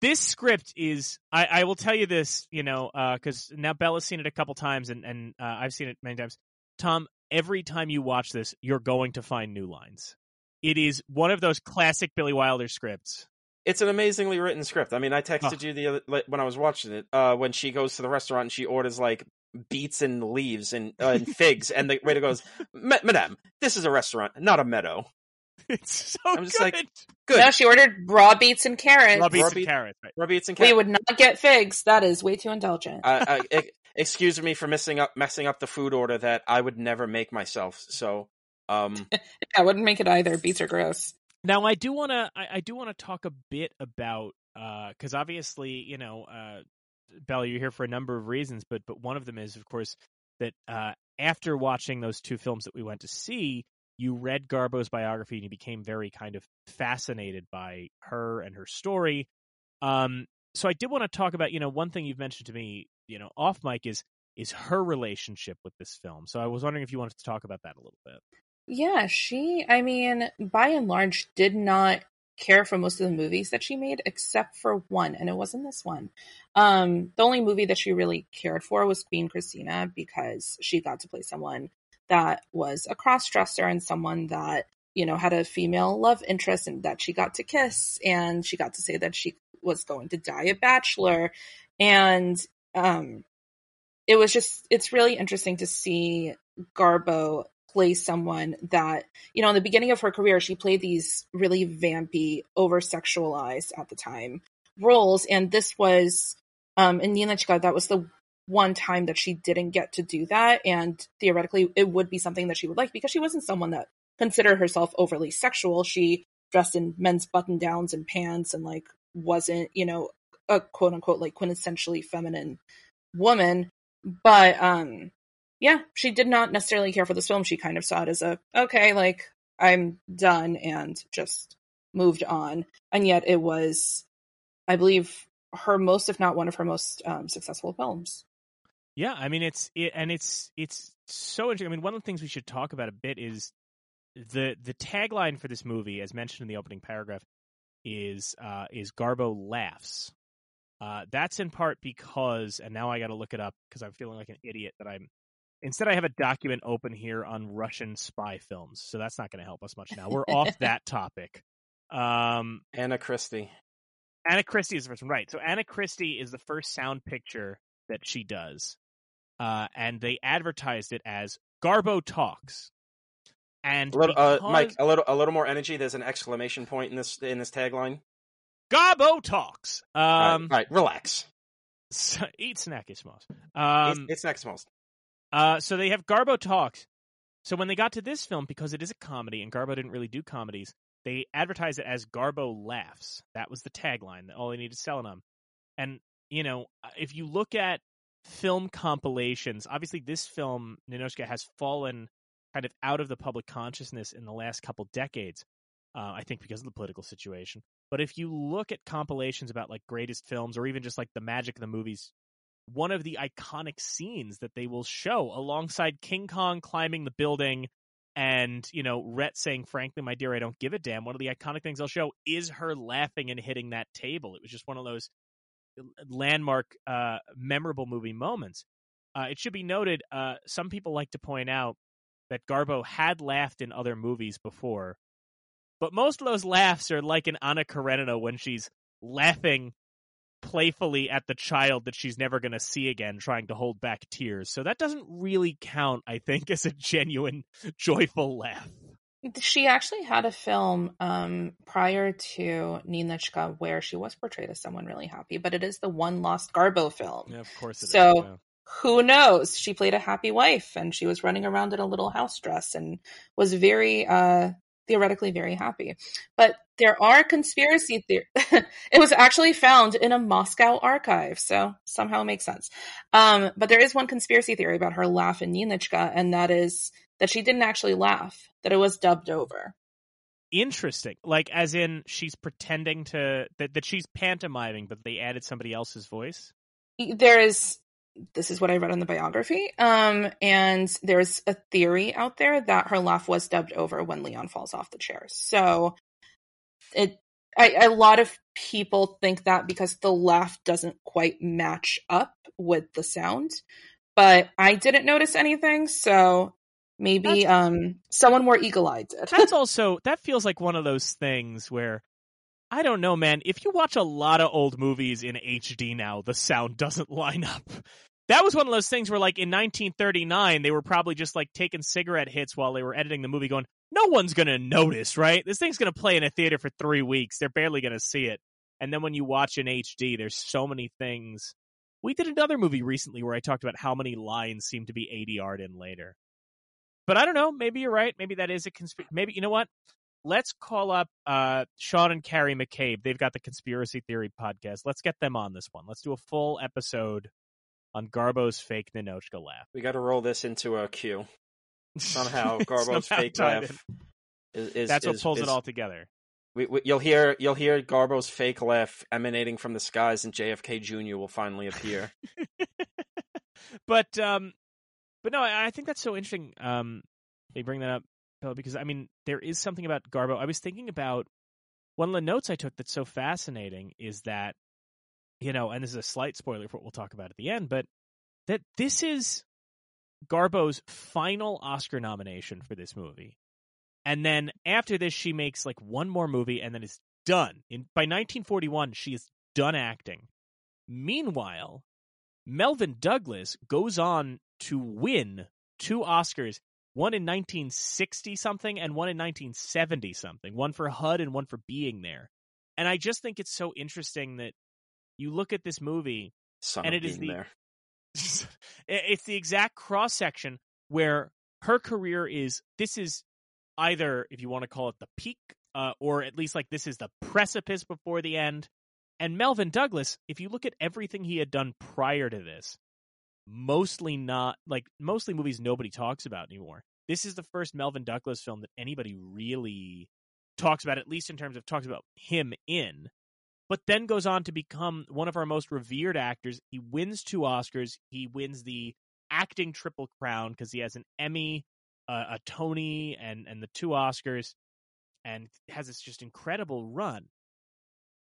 this script is, I, I will tell you this, you know, because now Bella's seen it a couple times and, and uh, I've seen it many times. Tom, every time you watch this, you're going to find new lines. It is one of those classic Billy Wilder scripts. It's an amazingly written script. I mean, I texted you the other like, when I was watching it. Uh, when she goes to the restaurant and she orders like beets and leaves and, uh, and figs, and the waiter goes, "Ma- "Madame, this is a restaurant, not a meadow." <laughs> It's so I'm just good. like, Good. No, she ordered raw beets and carrots. Raw beets Raw and beet- carrots. Right. Raw beets and carrots. We would not get figs. That is way too indulgent. I, I, e- excuse me for messing up messing up the food order that I would never make myself. So, um, <laughs> I wouldn't make it either. Beets are gross. Now, I do want to. I, I do want to talk a bit about because obviously, you know, uh, Bella, you're here for a number of reasons, but but one of them is, of course, that uh, after watching those two films that we went to see, you read Garbo's biography and you became very kind of fascinated by her and her story. Um, so I did want to talk about, you know, one thing you've mentioned to me, you know, off mic is is her relationship with this film. So I was wondering if you wanted to talk about that a little bit. Yeah, she, I mean, by and large, did not care for most of the movies that she made, except for one, and it wasn't this one. Um, the only movie that she really cared for was Queen Christina because she got to play someone that was a cross dresser and someone that, you know, had a female love interest and that she got to kiss, and she got to say that she was going to die a bachelor. And um, it was just, it's really interesting to see Garbo play someone that you know in the beginning of her career she played these really vampy over sexualized at the time roles. And this was um in Ninotchka that was the one time that she didn't get to do that. And theoretically it would be something that she would like because she wasn't someone that considered herself overly sexual. She dressed in men's button downs and pants and like wasn't you know a quote unquote like quintessentially feminine woman but um yeah, she did not necessarily care for this film. She kind of saw it as a okay, like I'm done and just moved on. And yet it was, I believe, her most, if not one of her most um, successful films. Yeah, I mean it's it, and it's it's so interesting. I mean, one of the things we should talk about a bit is the the tagline for this movie, as mentioned in the opening paragraph, is uh, is Garbo laughs. Uh, that's in part because, and now I got to look it up because I'm feeling like an idiot that I'm. Instead, I have a document open here on Russian spy films, so that's not going to help us much now. We're off <laughs> that topic. Um, Anna Christie. Anna Christie is the first one, right? So Anna Christie is the first sound picture that she does, uh, and they advertised it as Garbo Talks. And A little, uh, Mike, a little, a little more energy. There's an exclamation point in this in this tagline. Garbo Talks. Um, all, right, all right, relax. so- eat snackish moss. It's, Um, it's next most. Uh, so they have Garbo talks. So when they got to this film, because it is a comedy and Garbo didn't really do comedies, they advertised it as Garbo laughs. That was the tagline. that All they needed to sell it on. And you know, uh, if you look at film compilations, obviously this film Ninotchka has fallen kind of out of the public consciousness in the last couple decades. Uh, I think because of the political situation. But if you look at compilations about like greatest films or even just like the magic of the movies one of the iconic scenes that they will show alongside King Kong climbing the building and, you know, Rhett saying, frankly, my dear, I don't give a damn. One of the iconic things they'll show is her laughing and hitting that table. It was just one of those landmark, uh, memorable movie moments. Uh, it should be noted, uh, some people like to point out that Garbo had laughed in other movies before, but most of those laughs are like in Anna Karenina when she's laughing playfully at the child that she's never going to see again, trying to hold back tears. So that doesn't really count, I think, <laughs> as a genuine, joyful laugh. She actually had a film um, prior to Ninotchka where she was portrayed as someone really happy, but it is the one lost Garbo film. Yeah, of course it is. So- yeah. Who knows? She played a happy wife and she was running around in a little house dress and was very uh theoretically very happy. But there are conspiracy theories. <laughs> it was actually found in a Moscow archive, so somehow it makes sense. Um, but there is one conspiracy theory about her laugh in Ninotchka, and that is that she didn't actually laugh, that it was dubbed over. Interesting. Like, as in, she's pretending to, that, that she's pantomiming, but they added somebody else's voice? there is this is what I read in the biography. Um, and there's a theory out there that her laugh was dubbed over when Leon falls off the chair. So it, I, a lot of people think that because the laugh doesn't quite match up with the sound, but I didn't notice anything. So maybe, um, someone more eagle-eyed did. That's <laughs> also, that feels like one of those things where, I don't know, man. If you watch a lot of old movies in HD now, the sound <laughs> doesn't line up. That was one of those things where, like, in 1939, they were probably just, like, taking cigarette hits while they were editing the movie, going, no one's going to notice, right? This thing's going to play in a theater for three weeks. They're barely going to see it. And then when you watch in HD, there's so many things. We did another movie recently where I talked about how many lines seem to be ADR'd in later. But I don't know. Maybe you're right. Maybe that is a conspiracy. Maybe, you know what? Let's call up uh, Sean and Carrie McCabe. They've got the Conspiracy Theory podcast. Let's get them on this one. Let's do a full episode on Garbo's fake Ninotchka laugh. We got to roll this into a queue. Somehow, <laughs> Garbo's Somehow fake laugh is, is That's what pulls it all together. We, we, you'll hear you'll hear Garbo's fake laugh emanating from the skies, and JFK Jr. will finally appear. <laughs> <laughs> but um, but no, I, I think that's so interesting. Um, they bring that up Because I mean there is something about Garbo. I was thinking about one of the notes I took that's so fascinating is that you know, and this is a slight spoiler for what we'll talk about at the end, but that this is Garbo's final Oscar nomination for this movie. And then after this, she makes like one more movie and then is done. In by 1941, she is done acting. Meanwhile, Melvyn Douglas goes on to win two Oscars, one in 1960 something and one in 1970 something, one for HUD and one for being there. And I just think it's so interesting that you look at this movie Son And it is the- there. <laughs> it's the exact cross section where her career is this is either if you want to call it the peak uh, or at least like this is the precipice before the end and Melvyn Douglas if you look at everything he had done prior to this mostly not like mostly movies nobody talks about anymore this is the first Melvyn Douglas film that anybody really talks about at least in terms of talks about him in but then goes on to become one of our most revered actors. He wins two Oscars. He wins the acting triple crown because he has an Emmy, uh, a Tony, and and the two Oscars, and has this just incredible run.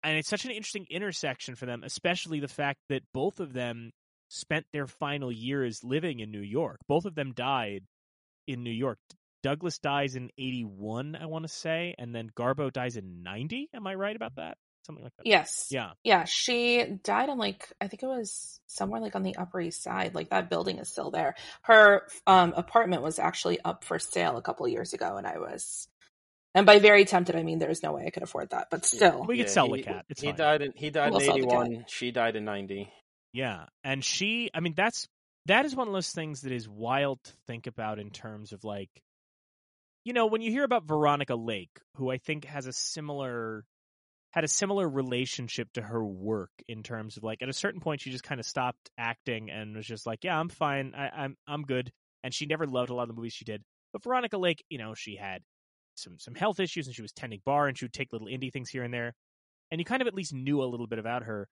And it's such an interesting intersection for them, especially the fact that both of them spent their final years living in New York. Both of them died in New York. Douglas dies in 81, I want to say, and then Garbo dies in 90. Am I right about that? something like that. Yes. Yeah. Yeah. She died on like I think it was somewhere like on the Upper East Side. Like that building is still there. Her um, apartment was actually up for sale a couple of years ago, and I was, and by very tempted, I mean there's no way I could afford that, but still, We could Yeah, sell he, the cat. It's he fine. died in he died We'll in sell the eighty cat. one. She died in ninety. Yeah, and she, I mean, that's that is one of those things that is wild to think about in terms of like, you know, when you hear about Veronica Lake, who I think has a similar had a similar relationship to her work in terms of like at a certain point she just kind of stopped acting and was just like, yeah, I'm fine, I, I'm I'm good, and she never loved a lot of the movies she did. But Veronica Lake, you know, she had some some health issues and she was tending bar and she would take little indie things here and there, and you kind of at least knew a little bit about her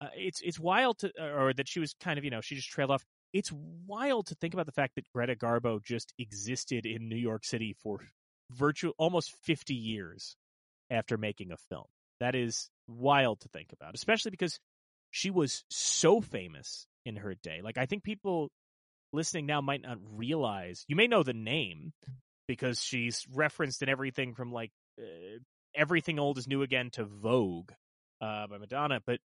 uh, it's it's wild to or that she was kind of you know she just trailed off. It's wild to think about the fact that Greta Garbo just existed in New York City for virtual almost 50 years after making a film. That is wild to think about, especially because she was so famous in her day. Like I think people listening now might not realize. You may know the name because she's referenced in everything from like uh, everything old is new again to Vogue uh, by Madonna, but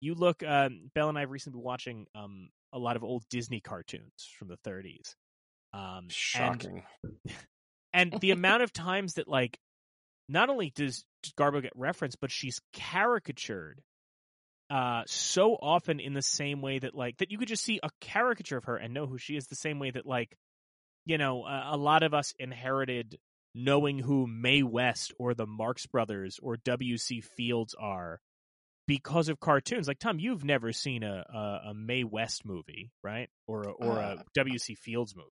you look um Belle and I have recently been watching um a lot of old Disney cartoons from the 30s. Um and, Shocking. <laughs> and the amount of times that like not only does Garbo get referenced, but she's caricatured uh so often in the same way that like that you could just see a caricature of her and know who she is the same way that like you know a, a lot of us inherited knowing who Mae West or the Marx Brothers or W.C. Fields are because of cartoons. Like Tom, you've never seen a a, a Mae West movie, right? Or a, or Uh, a W.C. Fields movie.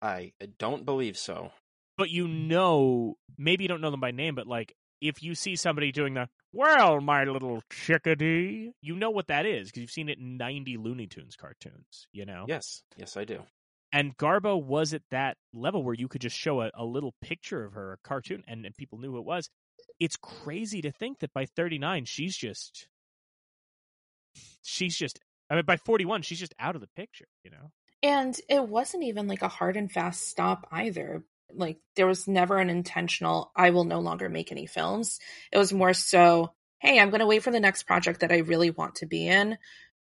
I don't believe so. But you know, maybe you don't know them by name, but like if you see somebody doing the "Well, my little chickadee," you know what that is because you've seen it in ninety Looney Tunes cartoons. You know, Yes, yes, I do. and Garbo was at that level where you could just show a, a little picture of her, a cartoon, and, and people knew who it was. It's crazy to think that by 39, she's just, she's just, I mean, by 41, she's just out of the picture, you know? And it wasn't even like a hard and fast stop either. Like there was never an intentional I will no longer make any films. It was more so, hey, I'm going to wait for the next project that I really want to be in.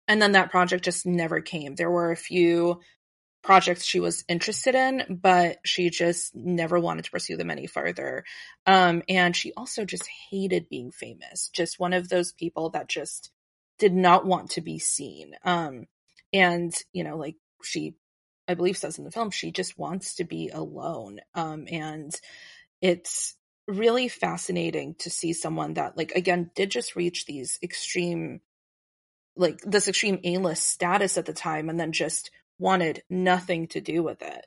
And then that project just never came. There were a few projects she was interested in, but she just never wanted to pursue them any further. Um, and she also just hated being famous. Just one of those people that just did not want to be seen. Um, and you know, like she, I believe says in the film, she just wants to be alone. Um, and it's really fascinating to see someone that, like, again, did just reach these extreme, like this extreme A-list status at the time, and then just wanted nothing to do with it.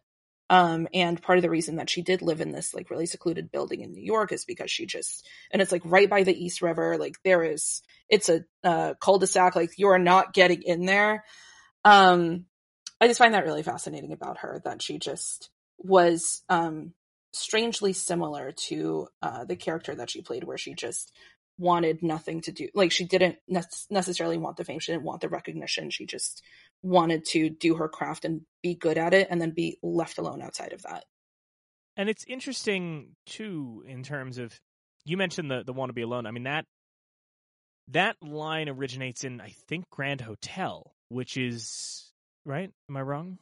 Um, and part of the reason that she did live in this like really secluded building in New York is because she just, and it's like right by the East River. Like there is, it's a uh, cul-de-sac. Like you are not getting in there. Um, I just find that really fascinating about her that she just was um, strangely similar to uh, the character that she played, where she just wanted nothing to do. Like she didn't ne- necessarily want the fame, she didn't want the recognition. She just wanted to do her craft and be good at it, and then be left alone outside of that. And it's interesting too in terms of you mentioned the the want to be alone. I mean that that line originates in I think Grand Hotel, which is right. Am I wrong?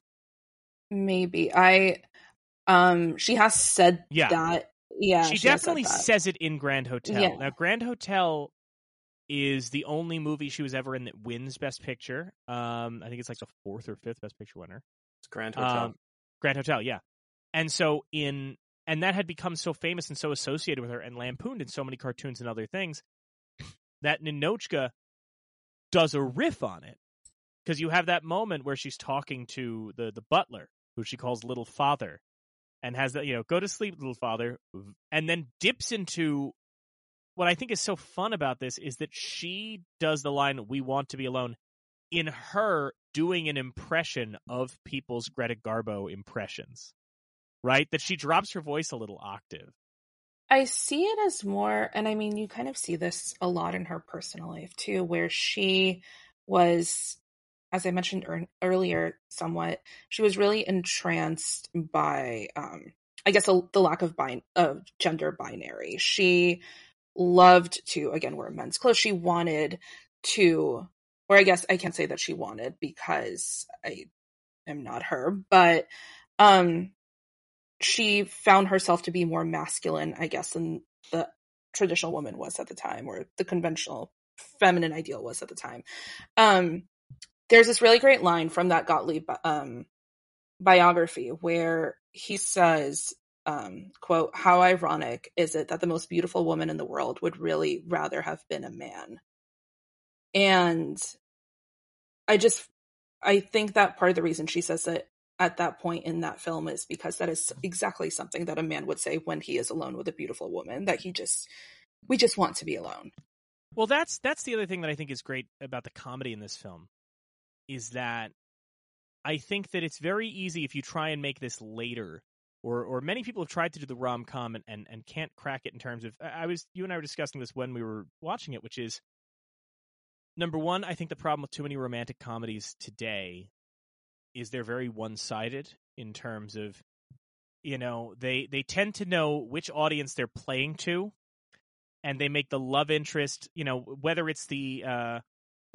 Maybe I. Um, she has said Yeah. that. Yeah, she, has said definitely says it in Grand Hotel. Yeah. Now, Grand Hotel is the only movie she was ever in that wins Best Picture. Um, I think it's like the fourth or fifth Best Picture winner. It's Grand Hotel. Um, Grand Hotel, yeah. And so in and that had become so famous and so associated with her and lampooned in so many cartoons and other things <clears throat> that Ninotchka does a riff on it because you have that moment where she's talking to the the butler who she calls little father and has that you know go to sleep little father and then dips into what I think is so fun about this is that she does the line we want to be alone in her doing an impression of people's Greta Garbo impressions. Right? That she drops her voice a little octave. I see it as more, and I mean, you kind of see this a lot in her personal life too, where she was, as I mentioned ear- earlier, somewhat, she was really entranced by, um, I guess, the, the lack of bin- of gender binary. She loved to again wear men's clothes. She wanted to, or I guess I can't say that she wanted because I am not her, but um, she found herself to be more masculine, I guess, than the traditional woman was at the time, or the conventional feminine ideal was at the time. Um, there's this really great line from that Gottlieb um, biography where he says, um, quote, how ironic is it that the most beautiful woman in the world would really rather have been a man? And I just, I think that part of the reason she says it at that point in that film is because that is exactly something that a man would say when he is alone with a beautiful woman, that he just, we just want to be alone. Well, that's that's the other thing that I think is great about the comedy in this film is that I think that it's very easy if you try and make this later, or or many people have tried to do the rom com and, and and can't crack it in terms of. I was you and I were discussing this when we were watching it, which is number one. I think the problem with too many romantic comedies today is they're very one sided in terms of you know they they tend to know which audience they're playing to and they make the love interest you know whether it's the uh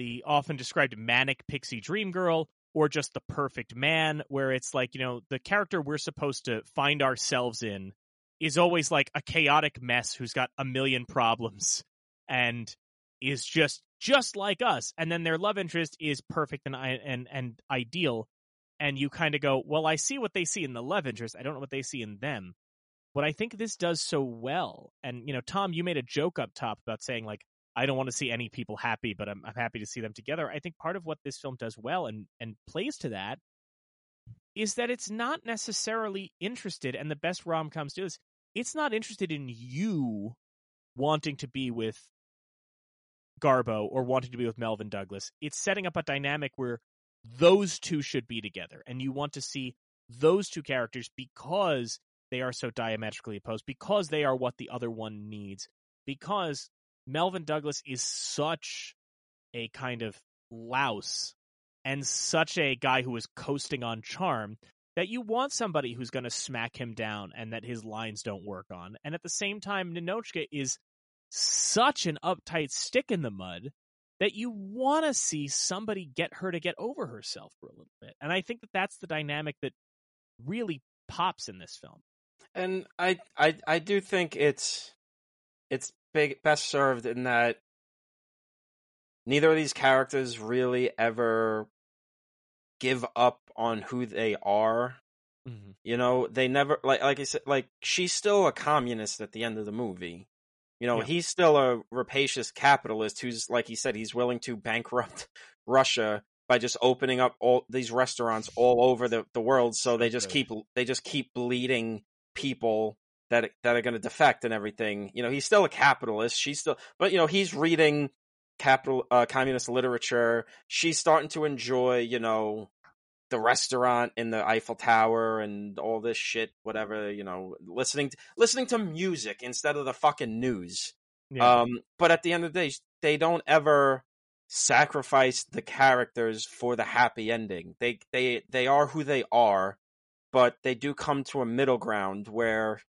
the often described manic pixie dream girl or just the perfect man where it's like you know the character we're supposed to find ourselves in is always like a chaotic mess who's got a million problems and is just just like us. And then their love interest is perfect and and and ideal. And you kind of go well i see what they see in the love interest. I don't know what they see in them. What i think this does so well. And you know tom you made a joke up top about saying like I don't want to see any people happy, but I'm, I'm happy to see them together. I think part of what this film does well and, and plays to that is that it's not necessarily interested, and the best rom coms do this, it's not interested in you wanting to be with Garbo or wanting to be with Melvyn Douglas. It's setting up a dynamic where those two should be together, and you want to see those two characters because they are so diametrically opposed, because they are what the other one needs, because Melvyn Douglas is such a kind of louse and such a guy who is coasting on charm that you want somebody who's going to smack him down and that his lines don't work on. And at the same time, Ninotchka is such an uptight stick in the mud that you want to see somebody get her to get over herself for a little bit. And I think that that's the dynamic that really pops in this film. And I I I do think it's it's big, best served in that neither of these characters really ever give up on who they are. Mm-hmm. You know, they never like like I said, like she's still a communist at the end of the movie. You know, Yeah. he's still a rapacious capitalist who's like he said, he's willing to bankrupt <laughs> Russia by just opening up all these restaurants all over the, the world so they just keep they just keep bleeding people that that are going to defect and everything. You know, he's still a capitalist. She's still, but you know, he's reading capital uh, communist literature. She's starting to enjoy, you know, the restaurant in the Eiffel Tower and all this shit. Whatever, you know, listening to, listening to music instead of the fucking news. Yeah. Um, but at the end of the day, they don't ever sacrifice the characters for the happy ending. They they they are who they are, but they do come to a middle ground where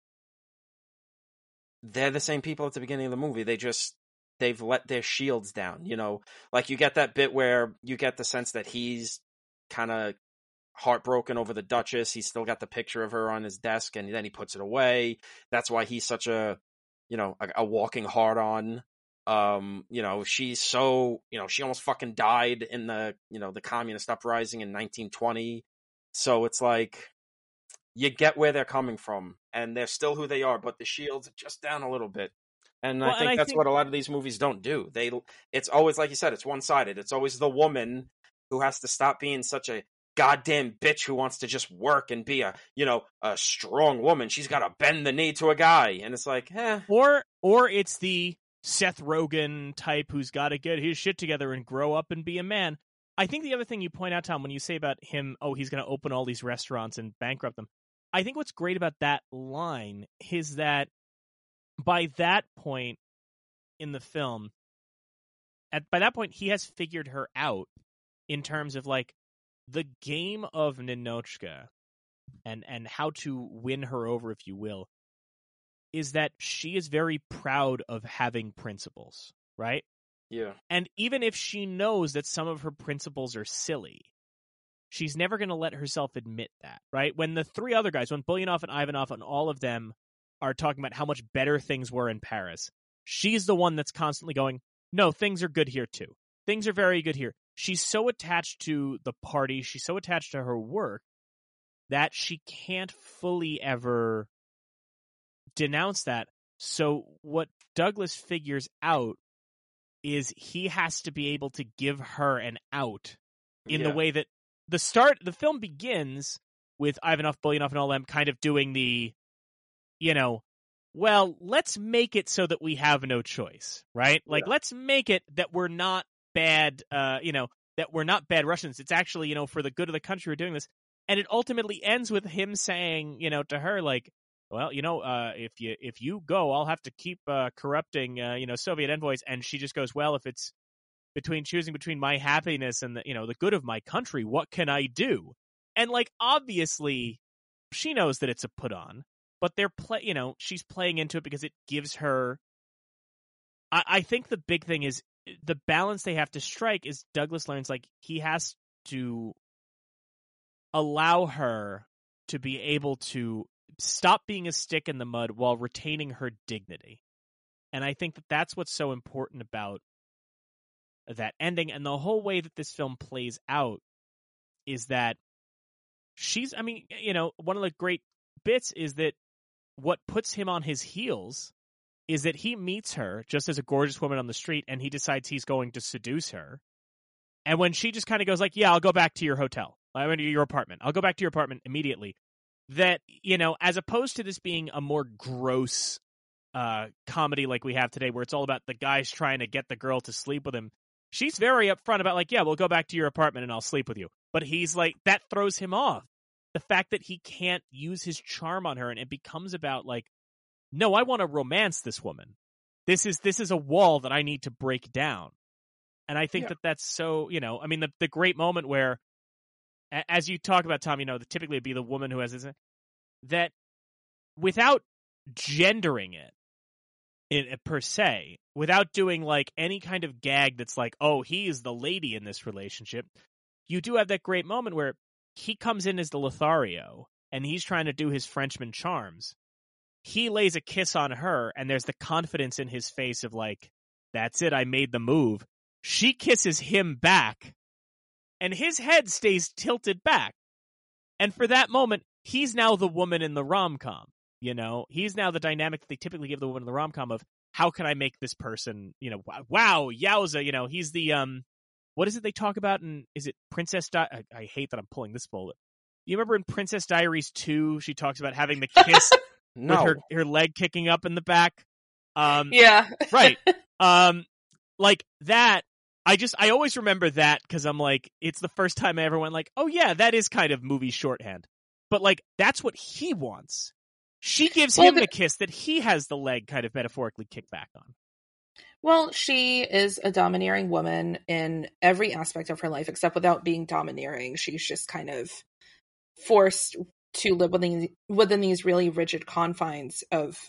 they're the same people at the beginning of the movie. They just they've let their shields down, you know. Like you get that bit where you get the sense that he's kind of heartbroken over the Duchess. He's still got the picture of her on his desk and then he puts it away. That's why he's such a you know, a, a walking hard on. Um, you know, she's so, you know, she almost fucking died in the, you know, the communist uprising in 1920. So it's like you get where they're coming from and they're still who they are, but the shields are just down a little bit. And Well, I and think I that's think- what a lot of these movies don't do. They it's always like you said, it's one-sided. It's always the woman who has to stop being such a goddamn bitch who wants to just work and be a, you know, a strong woman. She's got to bend the knee to a guy and it's like, "Eh, or or it's the Seth Rogen type who's got to get his shit together and grow up and be a man. I think the other thing you point out, Tom, when you say about him, oh, he's going to open all these restaurants and bankrupt them. I think what's great about that line is that by that point in the film, at by that point he has figured her out in terms of like the game of Ninotchka and and how to win her over, if you will, is that she is very proud of having principles, right? Yeah. And even if she knows that some of her principles are silly, she's never going to let herself admit that, right? When the three other guys, when Buljanoff and Ivanov and all of them are talking about how much better things were in Paris, she's the one that's constantly going, no, things are good here too. Things are very good here. She's so attached to the party, she's so attached to her work that she can't fully ever denounce that. So what Douglas figures out is he has to be able to give her an out in Yeah. the way that the start the film begins with Ivanov, Buljanoff, and all them kind of doing the, you know, well, let's make it so that we have no choice, right? Like, Yeah. let's make it that we're not bad, uh, you know, that we're not bad Russians. It's actually, you know, for the good of the country we're doing this. And it ultimately ends with him saying, you know, to her, like, well, you know, uh, if you if you go, I'll have to keep uh, corrupting, uh, you know, Soviet envoys. And she just goes, well, if it's between choosing between my happiness and the, you know, the good of my country, what can I do? And like, obviously, she knows that it's a put on, but they're play, you know, she's playing into it because it gives her. I, I think the big thing is eh, the balance they have to strike is Douglas learns like he has to allow her to be able to stop being a stick in the mud while retaining her dignity. And I think that that's what's so important about that ending and the whole way that this film plays out is that she's I mean, you know, one of the great bits is that what puts him on his heels is that he meets her just as a gorgeous woman on the street and he decides he's going to seduce her. And when she just kind of goes like, "Yeah, I'll go back to your hotel. I mean, your apartment. I'll go back to your apartment immediately." That, you know, as opposed to this being a more gross uh comedy like we have today where it's all about the guys trying to get the girl to sleep with him. She's very upfront about like, "Yeah, we'll go back to your apartment and I'll sleep with you." But he's like that throws him off. The fact that he can't use his charm on her and it becomes about like no, I want to romance this woman. This is this is a wall that I need to break down. And I think Yeah. that that's so, you know, I mean, the the great moment where, a- as you talk about Tom, you know, the, typically it'd be the woman who has this, that without gendering it, in, uh, per se, without doing like any kind of gag that's like, oh, he's the lady in this relationship, you do have that great moment where he comes in as the Lothario and he's trying to do his Frenchman charms. He lays a kiss on her, and there's the confidence in his face of like, that's it, I made the move. She kisses him back, and his head stays tilted back. And for that moment, he's now the woman in the rom com. You know, he's now the dynamic that they typically give the woman in the rom com of how can I make this person, you know, wow, yowza, you know, he's the um, what is it they talk about? And is it Princess? Di- I, I hate that I'm pulling this bullet. You remember in Princess Diaries two, she talks about having the kiss No. <laughs> with her her leg kicking up in the back. Um, Yeah. right. <laughs> Um, like that. I just I always remember that because I'm like, it's the first time I ever went like, oh yeah, that is kind of movie shorthand. But like, that's what he wants. She gives Well, him the- kiss that he has the leg kind of metaphorically kicked back on. Well, she is a domineering woman in every aspect of her life, except without being domineering. She's just kind of forced to live within within these really rigid confines of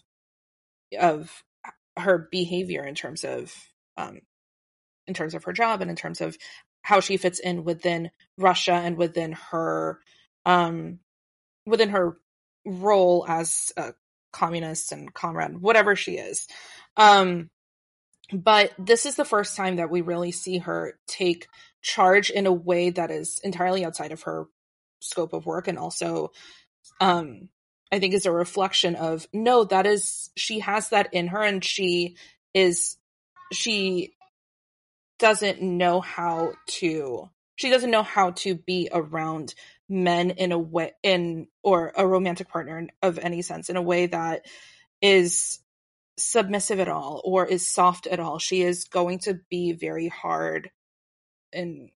of her behavior in terms of um in terms of her job and in terms of how she fits in within Russia and within her um within her role as a communist and comrade, whatever she is. Um but this is the first time that we really see her take charge in a way that is entirely outside of her scope of work and also um i think is a reflection of no that is she has that in her and she is she doesn't know how to she doesn't know how to be around men in a way in or a romantic partner of any sense in a way that is submissive at all or is soft at all. She is going to be very hard and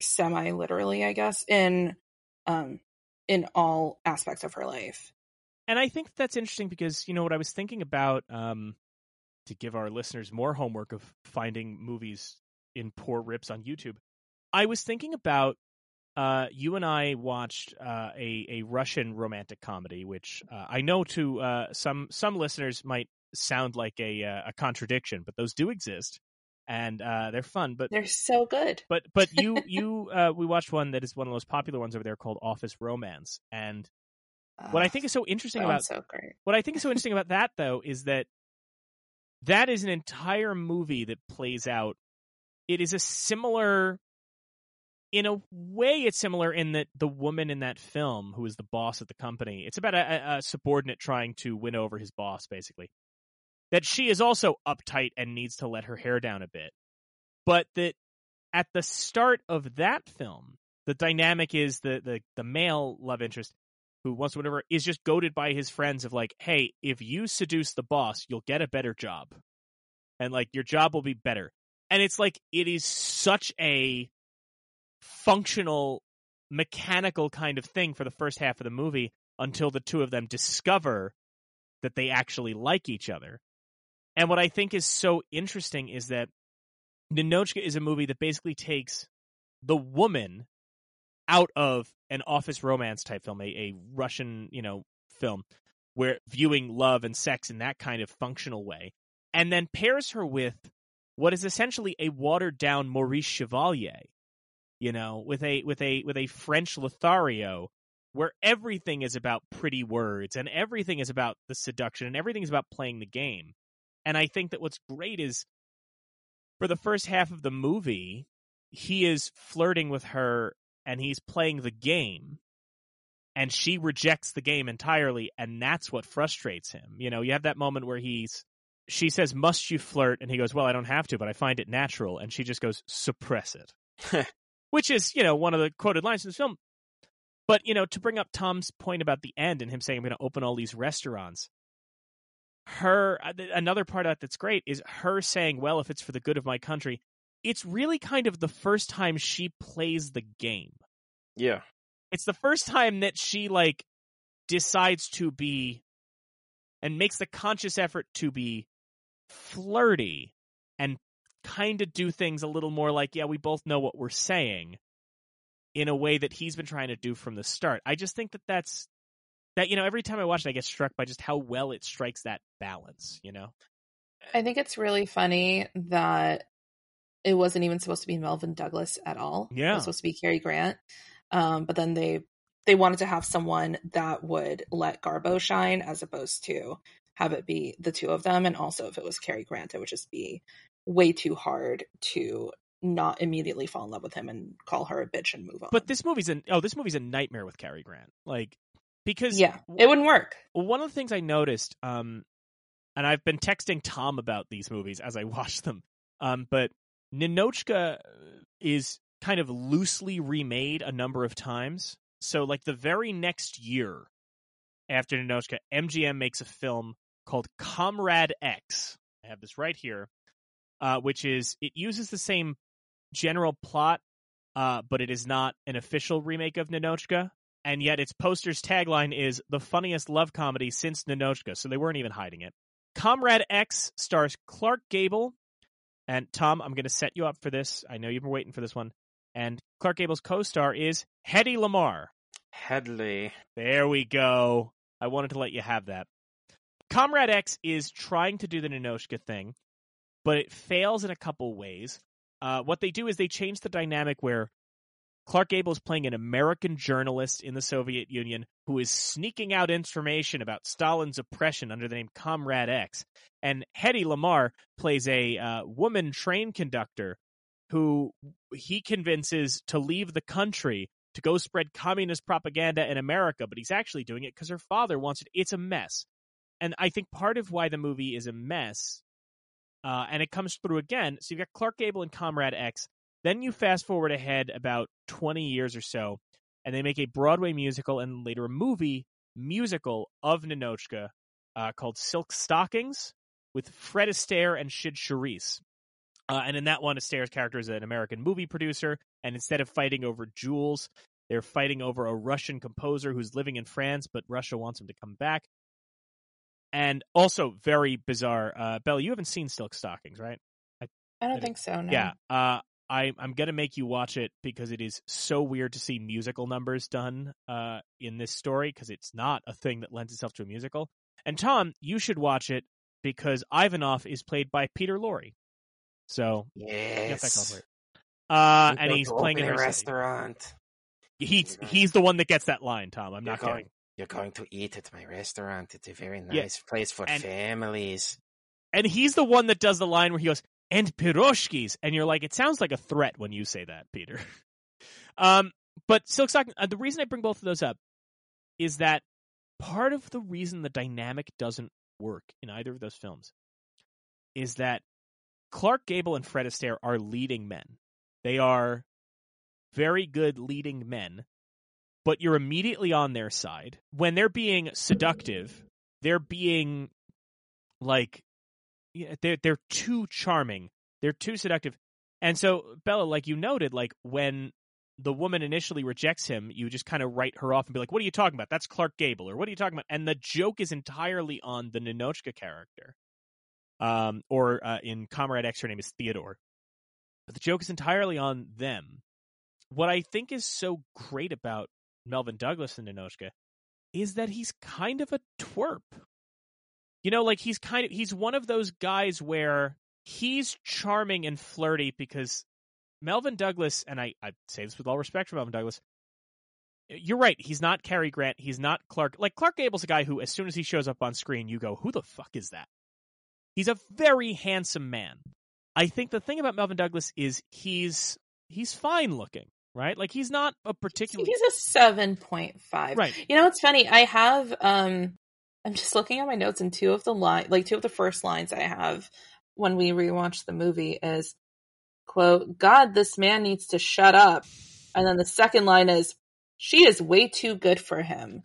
semi literally, I guess, in um in all aspects of her life. And I think that's interesting because you know what I was thinking about um, to give our listeners more homework of finding movies in poor rips on YouTube. I was thinking about uh, you and I watched uh, a a Russian romantic comedy, which uh, I know to uh, some some listeners might sound like a uh, a contradiction, but those do exist, and uh, they're fun. But They're so good. but but you <laughs> you uh, we watched one that is one of the most popular ones over there called Office Romance, and what I think is so interesting about so what I think is so interesting about that though <laughs> is that that is an entire movie that plays out. It is a similar, in a way, it's similar in that the woman in that film, who is the boss at the company, it's about a, a subordinate trying to win over his boss, basically. That she is also uptight and needs to let her hair down a bit, but that at the start of that film, the dynamic is the the the male love interest who wants to whatever is just goaded by his friends of like, hey, if you seduce the boss, you'll get a better job. And like your job will be better. And it's like it is such a functional, mechanical kind of thing for the first half of the movie until the two of them discover that they actually like each other. And what I think is so interesting is that Ninotchka is a movie that basically takes the woman out of an office romance type film, a, a Russian, you know, film where viewing love and sex in that kind of functional way, and then pairs her with what is essentially a watered down Maurice Chevalier, you know, with a with a with a French Lothario where everything is about pretty words and everything is about the seduction and everything is about playing the game. And I think that what's great is for the first half of the movie, he is flirting with her and he's playing the game and she rejects the game entirely and that's what frustrates him. You know, you have that moment where he's she says, "Must you flirt?" and he goes, "Well, I don't have to, but I find it natural." And she just goes, "Suppress it." <laughs> Which is, you know, one of the quoted lines in the film. But, you know, to bring up Tom's point about the end and him saying I'm going to open all these restaurants. Her uh, another part of that that's great is her saying, "Well, if it's for the good of my country." It's really kind of the first time she plays the game Yeah. it's the first time that she like decides to be and makes the conscious effort to be flirty and kind of do things a little more like yeah we both know what we're saying in a way that he's been trying to do from the start i just think that that's that you know every time i watch it i get struck by just how well it strikes that balance you know I think it's really funny that it wasn't even supposed to be Melvyn Douglas at all. It Yeah. was supposed to be Cary Grant. Um, but then they they wanted to have someone that would let Garbo shine as opposed to have it be the two of them. And also if it was Cary Grant, it would just be way too hard to not immediately fall in love with him and call her a bitch and move on. but this movie's an oh this movie's a nightmare with Cary Grant like because yeah, it wouldn't work. One of the things I noticed, um, and I've been texting Tom about these movies as I watch them, um, but Ninotchka is kind of loosely remade a number of times. So, like the very next year after Ninotchka, MGM makes a film called Comrade X. I have this right here, uh, which is it uses the same general plot, uh, but it is not an official remake of Ninotchka and yet its poster's tagline is the funniest love comedy since Ninotchka, so they weren't even hiding it. Comrade X stars Clark Gable, and Tom, I'm going to set you up for this. I know you've been waiting for this one. And Clark Gable's co-star is Hedy Lamarr. Headley. There we go. I wanted to let you have that. Comrade X is trying to do the Ninotchka thing, but it fails in a couple ways. Uh, what they do is they change the dynamic where Clark Gable is playing an American journalist in the Soviet Union who is sneaking out information about Stalin's oppression under the name Comrade X. And Hedy Lamarr plays a uh, woman train conductor who he convinces to leave the country to go spread communist propaganda in America, but he's actually doing it because her father wants it. It's a mess. And I think part of why the movie is a mess, uh, and it comes through again. So you've got Clark Gable and Comrade X. Then you fast forward ahead about 20 years or so, and they make a Broadway musical and later a movie musical of Ninotchka uh, called Silk Stockings with Fred Astaire and Cyd Charisse. Uh, and in that one, Astaire's character is an American movie producer, and instead of fighting over jewels, they're fighting over a Russian composer who's living in France, but Russia wants him to come back. And also very bizarre. Uh, Bella, you haven't seen Silk Stockings, right? I don't think so. No. Yeah. Uh, I, I'm gonna make you watch it because it is so weird to see musical numbers done uh, in this story because it's not a thing that lends itself to a musical. And Tom, you should watch it because Ivanov is played by Peter Lorre. So get Yes. going for it. Uh, and he's playing in open her a city. restaurant. He's he's the one that gets that line, Tom. I'm You're not going, kidding. You're going to eat at my restaurant. It's a very nice Yeah. place for And- families. And he's the one that does the line where he goes, and piroshkis. And you're like, it sounds like a threat when you say that, Peter. <laughs> um, but Silk Stocking, uh, the reason I bring both of those up is that part of the reason the dynamic doesn't work in either of those films is that Clark Gable and Fred Astaire are leading men. They are very good leading men, but you're immediately on their side. When they're being seductive, they're being like they're they're too charming. They're too seductive. And so Bella, like you noted, like when the woman initially rejects him, you just kind of write her off and be like, "What are you talking about? That's Clark Gable." Or "What are you talking about?" And the joke is entirely on the Ninotchka character. Um, or uh, in Comrade X, her name is Theodore. But the joke is entirely on them. What I think is so great about Melvyn Douglas and Ninotchka is that he's kind of a twerp. You know, like he's kind of he's one of those guys where he's charming and flirty because Melvyn Douglas, and I, I say this with all respect for Melvyn Douglas, you're right. He's not Cary Grant. He's not Clark. Like Clark Gable's a guy who, as soon as he shows up on screen, you go, "Who the fuck is that?" He's a very handsome man. I think the thing about Melvyn Douglas is he's he's fine looking, right? Like he's not a particularly He's a seven point five. right. You know, it's funny. I have um I'm just looking at my notes and two of the line like two of the first lines I have when we rewatch the movie is quote, God, this man needs to shut up. And then the second line is she is way too good for him.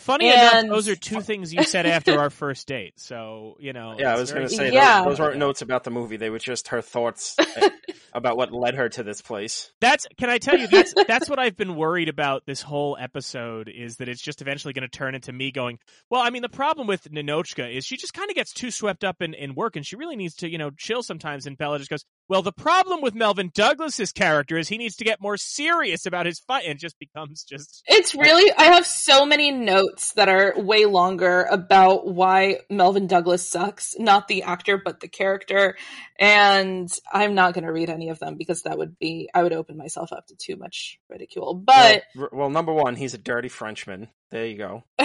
Funny And- enough, those are two things you said after our first date. So you know, Yeah, I was very- going to say Yeah. those, those weren't notes about the movie. They were just her thoughts <laughs> about what led her to this place. That's can I tell you that's that's what I've been worried about this whole episode is that it's just eventually going to turn into me going, well, I mean the problem with Ninotchka is she just kind of gets too swept up in, in work and she really needs to, you know, chill sometimes and Bella just goes, well, the problem with Melvyn Douglas's character is he needs to get more serious about his fight and just becomes just It's really I have so many notes that are way longer about why Melvyn Douglas sucks, not the actor but the character, and I'm not going to read any of them because that would be I would open myself up to too much ridicule. But well, well, number one, he's a dirty Frenchman. There you go. <laughs>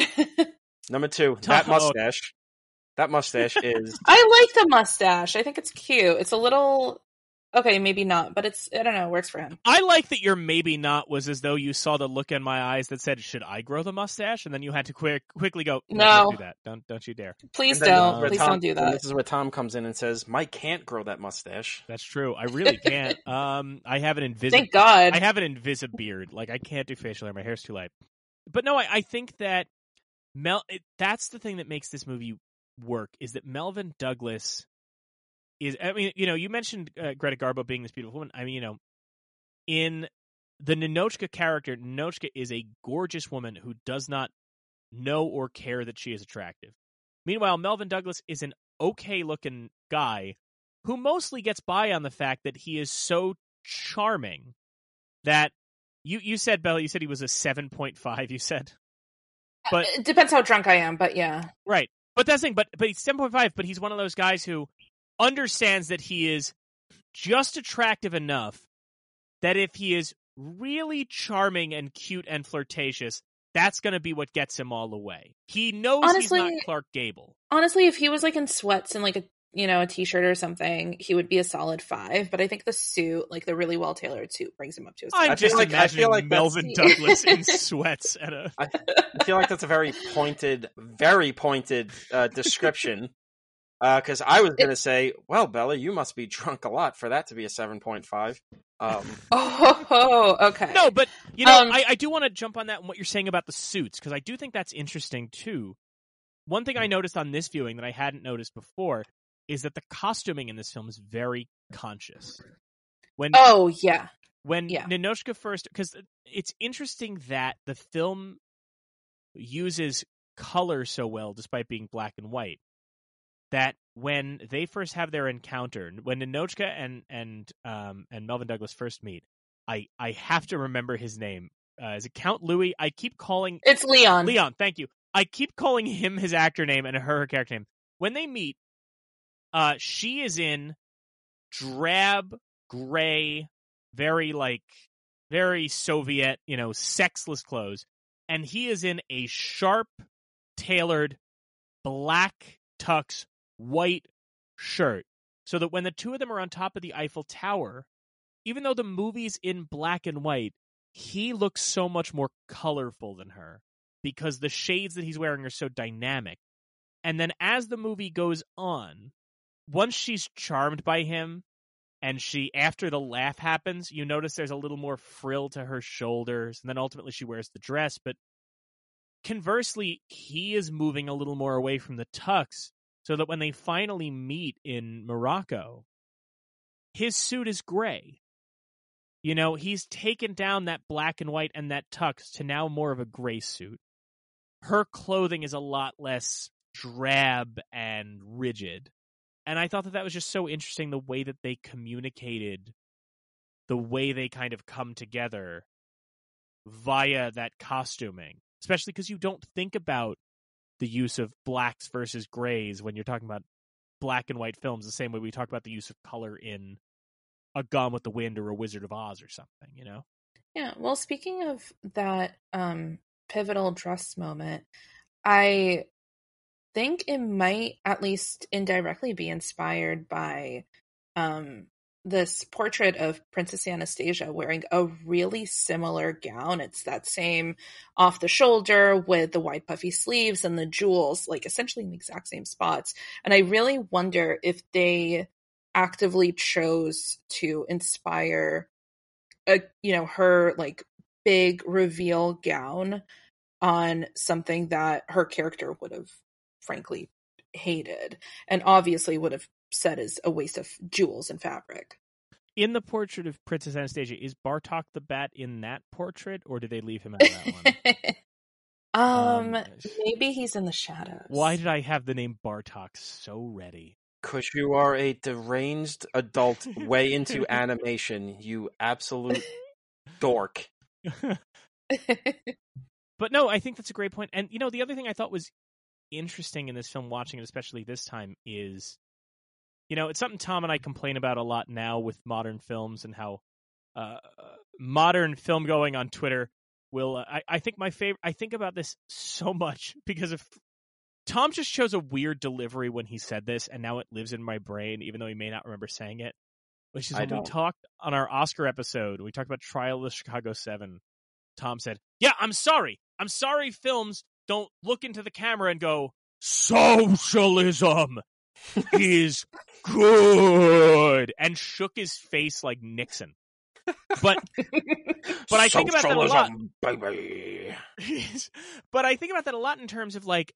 Number two, that mustache. That mustache <laughs> is I like the mustache. I think it's cute. It's a little okay, maybe not, but it's I don't know, it works for him. I like that your maybe not was as though you saw the look in my eyes that said, "Should I grow the mustache?" and then you had to quick quickly go, No. don't do that. Don't don't you dare." Please And don't. this is where Please Tom- don't do that. This is where Tom comes in and says, "Mike can't grow that mustache." That's true. I really can't. <laughs> um, I have an invisible. Thank God. I have an invisible beard. Like I can't do facial hair. My hair's too light. But no, I, I think that Mel. It, that's the thing that makes this movie work is that Melvyn Douglas is. I mean, you know, you mentioned uh, Greta Garbo being this beautiful woman. I mean, you know, in the Ninotchka character, Ninotchka is a gorgeous woman who does not know or care that she is attractive. Meanwhile, Melvyn Douglas is an okay looking guy who mostly gets by on the fact that he is so charming that you you said Bella, you said he was a seven point five. You said but it depends how drunk I am, but yeah. right, but that's the thing. But but he's seven point five. But he's one of those guys who understands that he is just attractive enough that if he is really charming and cute and flirtatious, that's going to be what gets him all the way. He knows Honestly- he's not Clark Gable. Honestly, if he was like in sweats and like a you know a t-shirt or something, he would be a solid five. But I think the suit, like the really well tailored suit, brings him up to a I'm I seven. feel just like- I imagining feel like Melvyn Douglas in <laughs> sweats at a. I feel like that's a very pointed, very pointed uh, description. Because I was going to say, well, Bella, you must be drunk a lot for that to be a 7.5. Um, <laughs> Oh, okay. No, but you know, Um, I, I do want to jump on that and what you're saying about the suits because I do think that's interesting too. One thing I noticed on this viewing that I hadn't noticed before is that the costuming in this film is very conscious. When Oh yeah. when yeah. Ninotchka first, because it's interesting that the film uses color so well despite being black and white. That when they first have their encounter, when Ninotchka and and um and Melvyn Douglas first meet, I I have to remember his name. Uh, is it Count Louis? I keep calling It's Leon. Leon. Thank you. I keep calling him his actor name and her her character name. When they meet, uh, she is in drab, gray, very like very Soviet, you know, sexless clothes, and he is in a sharp, tailored, black tux, white shirt. So that when the two of them are on top of the Eiffel Tower, even though the movie's in black and white, he looks so much more colorful than her because the shades that he's wearing are so dynamic. And then as the movie goes on, once she's charmed by him and she after the laugh happens, you notice there's a little more frill to her shoulders and then ultimately she wears the dress, but conversely, he is moving a little more away from the tux so that when they finally meet in Morocco, his suit is gray. You know, he's taken down that black and white and that tux to now more of a gray suit. Her clothing is a lot less drab and rigid. And I thought that that was just so interesting the way that they communicated, the way they kind of come together via that costuming, especially because you don't think about the use of blacks versus grays when you're talking about black and white films the same way we talk about the use of color in a Gone with the Wind or a Wizard of Oz or something, you know? Yeah. Well, speaking of that um, pivotal dress moment, I think it might at least indirectly be inspired by um, this portrait of Princess Anastasia wearing a really similar gown. It's that same off the shoulder with the wide puffy sleeves and the jewels, like essentially in the exact same spots. And I really wonder if they actively chose to inspire a you know her like big reveal gown on something that her character would have frankly hated and obviously would have said is a waste of jewels and fabric. In the portrait of Princess Anastasia, is Bartok the Bat in that portrait, or did they leave him out of that <laughs> um, Um, maybe he's in the shadows. Why did I have the name Bartok so ready? Because you are a deranged adult way into <laughs> animation, you absolute dork. <laughs> But no, I think that's a great point. And you know, the other thing I thought was interesting in this film, watching it especially this time, is you know, it's something Tom and I complain about a lot now with modern films and how uh, modern film going on Twitter will. Uh, I, I think my favorite. I think about this so much <laughs> because of Tom just chose a weird delivery when he said this, and now it lives in my brain, even though he may not remember saying it. Which is I when we talked on our Oscar episode. We talked about Trial of the Chicago Seven. Tom said, "Yeah, I'm sorry. I'm sorry. Films don't look into the camera and go socialism <laughs> is good," and shook his face like Nixon. But <laughs> but I think about that a lot. Baby. but I think about that a lot in terms of like,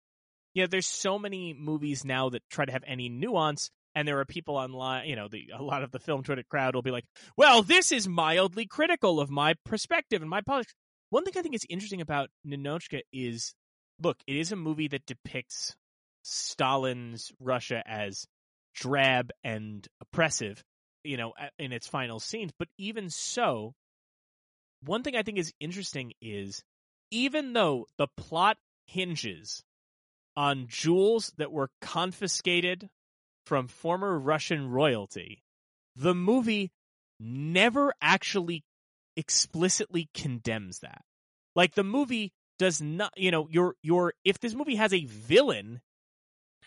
you know, there's so many movies now that try to have any nuance, and there are people online, you know, the a lot of the film Twitter crowd will be like, "Well, this is mildly critical of my perspective and my politics." One thing I think is interesting about Ninotchka is, look, it is a movie that depicts Stalin's Russia as drab and oppressive, you know, in its final scenes. But even so, one thing I think is interesting is even though the plot hinges on jewels that were confiscated from former Russian royalty, the movie never actually explicitly condemns that. Like the movie does not, you know, your your if this movie has a villain,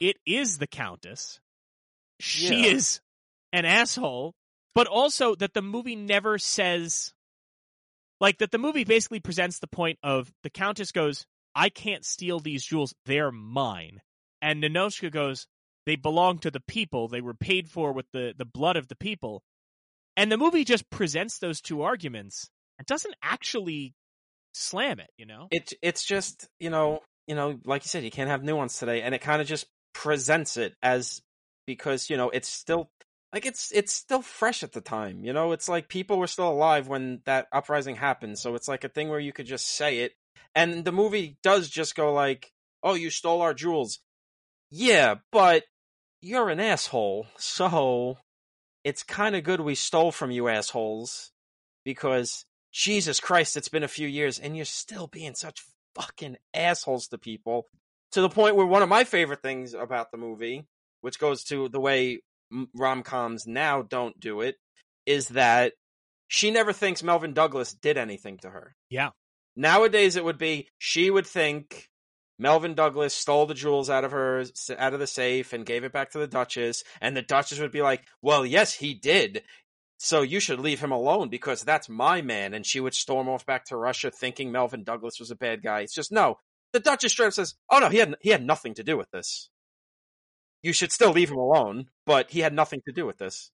it is the countess. She Yeah. is an asshole, but also that the movie never says like that the movie basically presents the point of the countess goes, "I can't steal these jewels; they're mine," and Ninotchka goes, "They belong to the people; they were paid for with the the blood of the people." And the movie just presents those two arguments and doesn't actually slam it, you know? It it's just you know you know like you said you can't have nuance today, and it kind of just presents it as because you know it's still like it's it's still fresh at the time. You know, it's like people were still alive when that uprising happened, so it's like a thing where you could just say it, and the movie does just go like, "Oh, you stole our jewels." Yeah, but you're an asshole, so it's kind of good we stole from you assholes because Jesus Christ, it's been a few years and you're still being such fucking assholes to people to the point where one of my favorite things about the movie, which goes to the way rom coms now don't do it, is that she never thinks Melvyn Douglas did anything to her. Yeah. Nowadays, it would be she would think Melvyn Douglas stole the jewels out of her out of the safe and gave it back to the Duchess, and the Duchess would be like, "Well, yes, he did. So you should leave him alone because that's my man." And she would storm off back to Russia, thinking Melvyn Douglas was a bad guy. It's just no. The Duchess straight up says, "Oh no, he had he had nothing to do with this. You should still leave him alone, but he had nothing to do with this."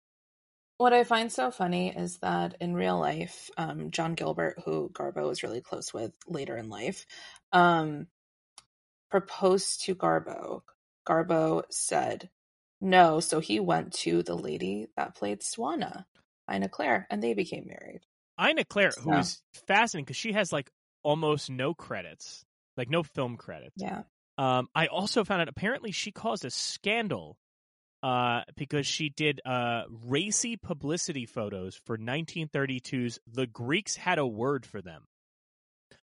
What I find so funny is that in real life, um, John Gilbert, who Garbo was really close with later in life, um, proposed to Garbo. Garbo said no, so he went to the lady that played Swana, Ina Claire, and they became married. Ina Claire, so. who's fascinating because she has like almost no credits, like no film credits. Yeah. Um, I also found out apparently she caused a scandal uh, because she did uh, racy publicity photos for 1932's The Greeks Had a Word for Them,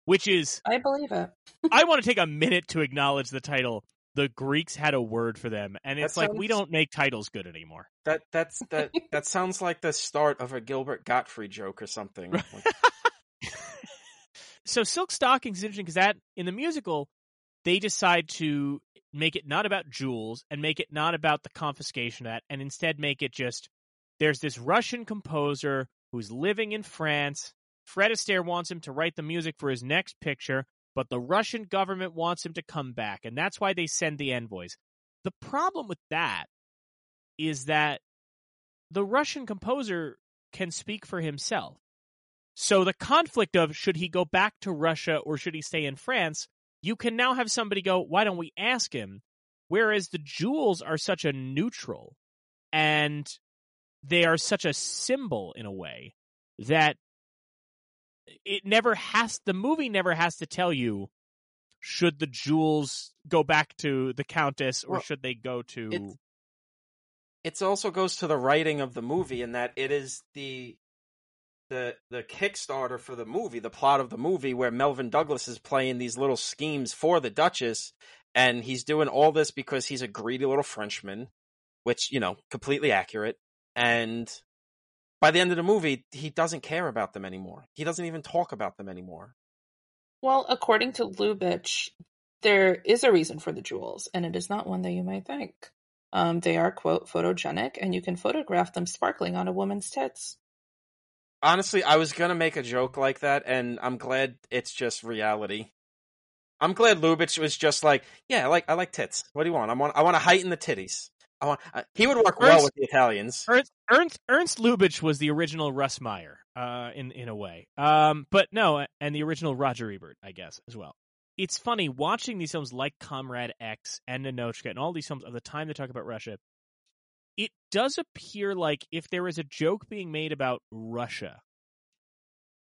which is. I believe it. <laughs> I want to take a minute to acknowledge the title. The Greeks had a word for them, and it's that like sounds, we don't make titles good anymore. That that's that <laughs> that sounds like the start of a Gilbert Gottfried joke or something. <laughs> so Silk Stockings is interesting because that in the musical they decide to make it not about jewels and make it not about the confiscation of that, and instead make it just there's this Russian composer who's living in France. Fred Astaire wants him to write the music for his next picture, but the Russian government wants him to come back, and that's why they send the envoys. The problem with that is that the Russian composer can speak for himself. So the conflict of should he go back to Russia or should he stay in France you can now have somebody go, why don't we ask him? Whereas the jewels are such a neutral and they are such a symbol in a way that it never has, the movie never has to tell you should the jewels go back to the countess or well, should they go to it also goes to the writing of the movie in that it is the the the Kickstarter for the movie, the plot of the movie, where Melvyn Douglas is playing these little schemes for the Duchess, and he's doing all this because he's a greedy little Frenchman, which you know, completely accurate. And by the end of the movie, he doesn't care about them anymore. He doesn't even talk about them anymore. Well, according to Lubitsch, there is a reason for the jewels, and it is not one that you might think. Um, they are quote photogenic, and you can photograph them sparkling on a woman's tits honestly, I was gonna make a joke like that, and I'm glad it's just reality. I'm glad Lubitsch was just like, yeah, I like I like tits. What do you want? I want I want to heighten the titties. I want uh, he would work Ernst, well with the Italians. Ernst, Ernst Ernst Lubitsch was the original Russ Meyer, uh, in in a way. Um, but no, and the original Roger Ebert, I guess, as well. It's funny watching these films like Comrade X and Ninotchka and all these films of the time they talk about Russia it does appear like if there is a joke being made about Russia,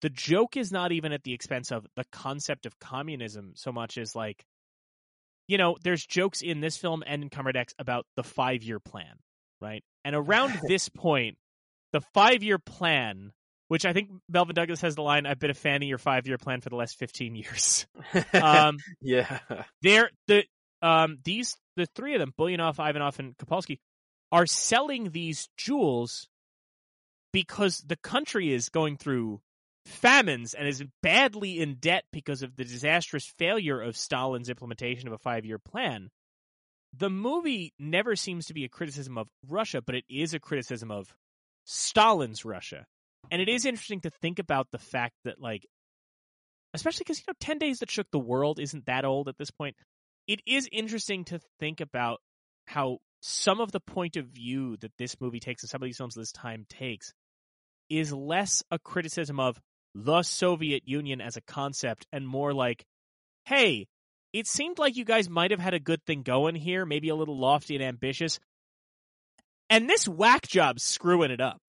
the joke is not even at the expense of the concept of communism so much as like, you know, there's jokes in this film and in Comrade X about the five year plan, right? And around <laughs> this point, the five year plan, which I think Melvyn Douglas has the line, I've been a fan of your five year plan for the last 15 years. <laughs> um, yeah. They're, the, um, these, the three of them, Buljanoff, Ivanov, and Kopalski, are selling these jewels because the country is going through famines and is badly in debt because of the disastrous failure of Stalin's implementation of a five year plan. The movie never seems to be a criticism of Russia, but it is a criticism of Stalin's Russia. And it is interesting to think about the fact that, like, especially because, you know, 10 Days That Shook the World isn't that old at this point. It is interesting to think about how some of the point of view that this movie takes and some of these films this time takes is less a criticism of the Soviet Union as a concept and more like, hey, it seemed like you guys might have had a good thing going here, maybe a little lofty and ambitious. And this whack job's screwing it up.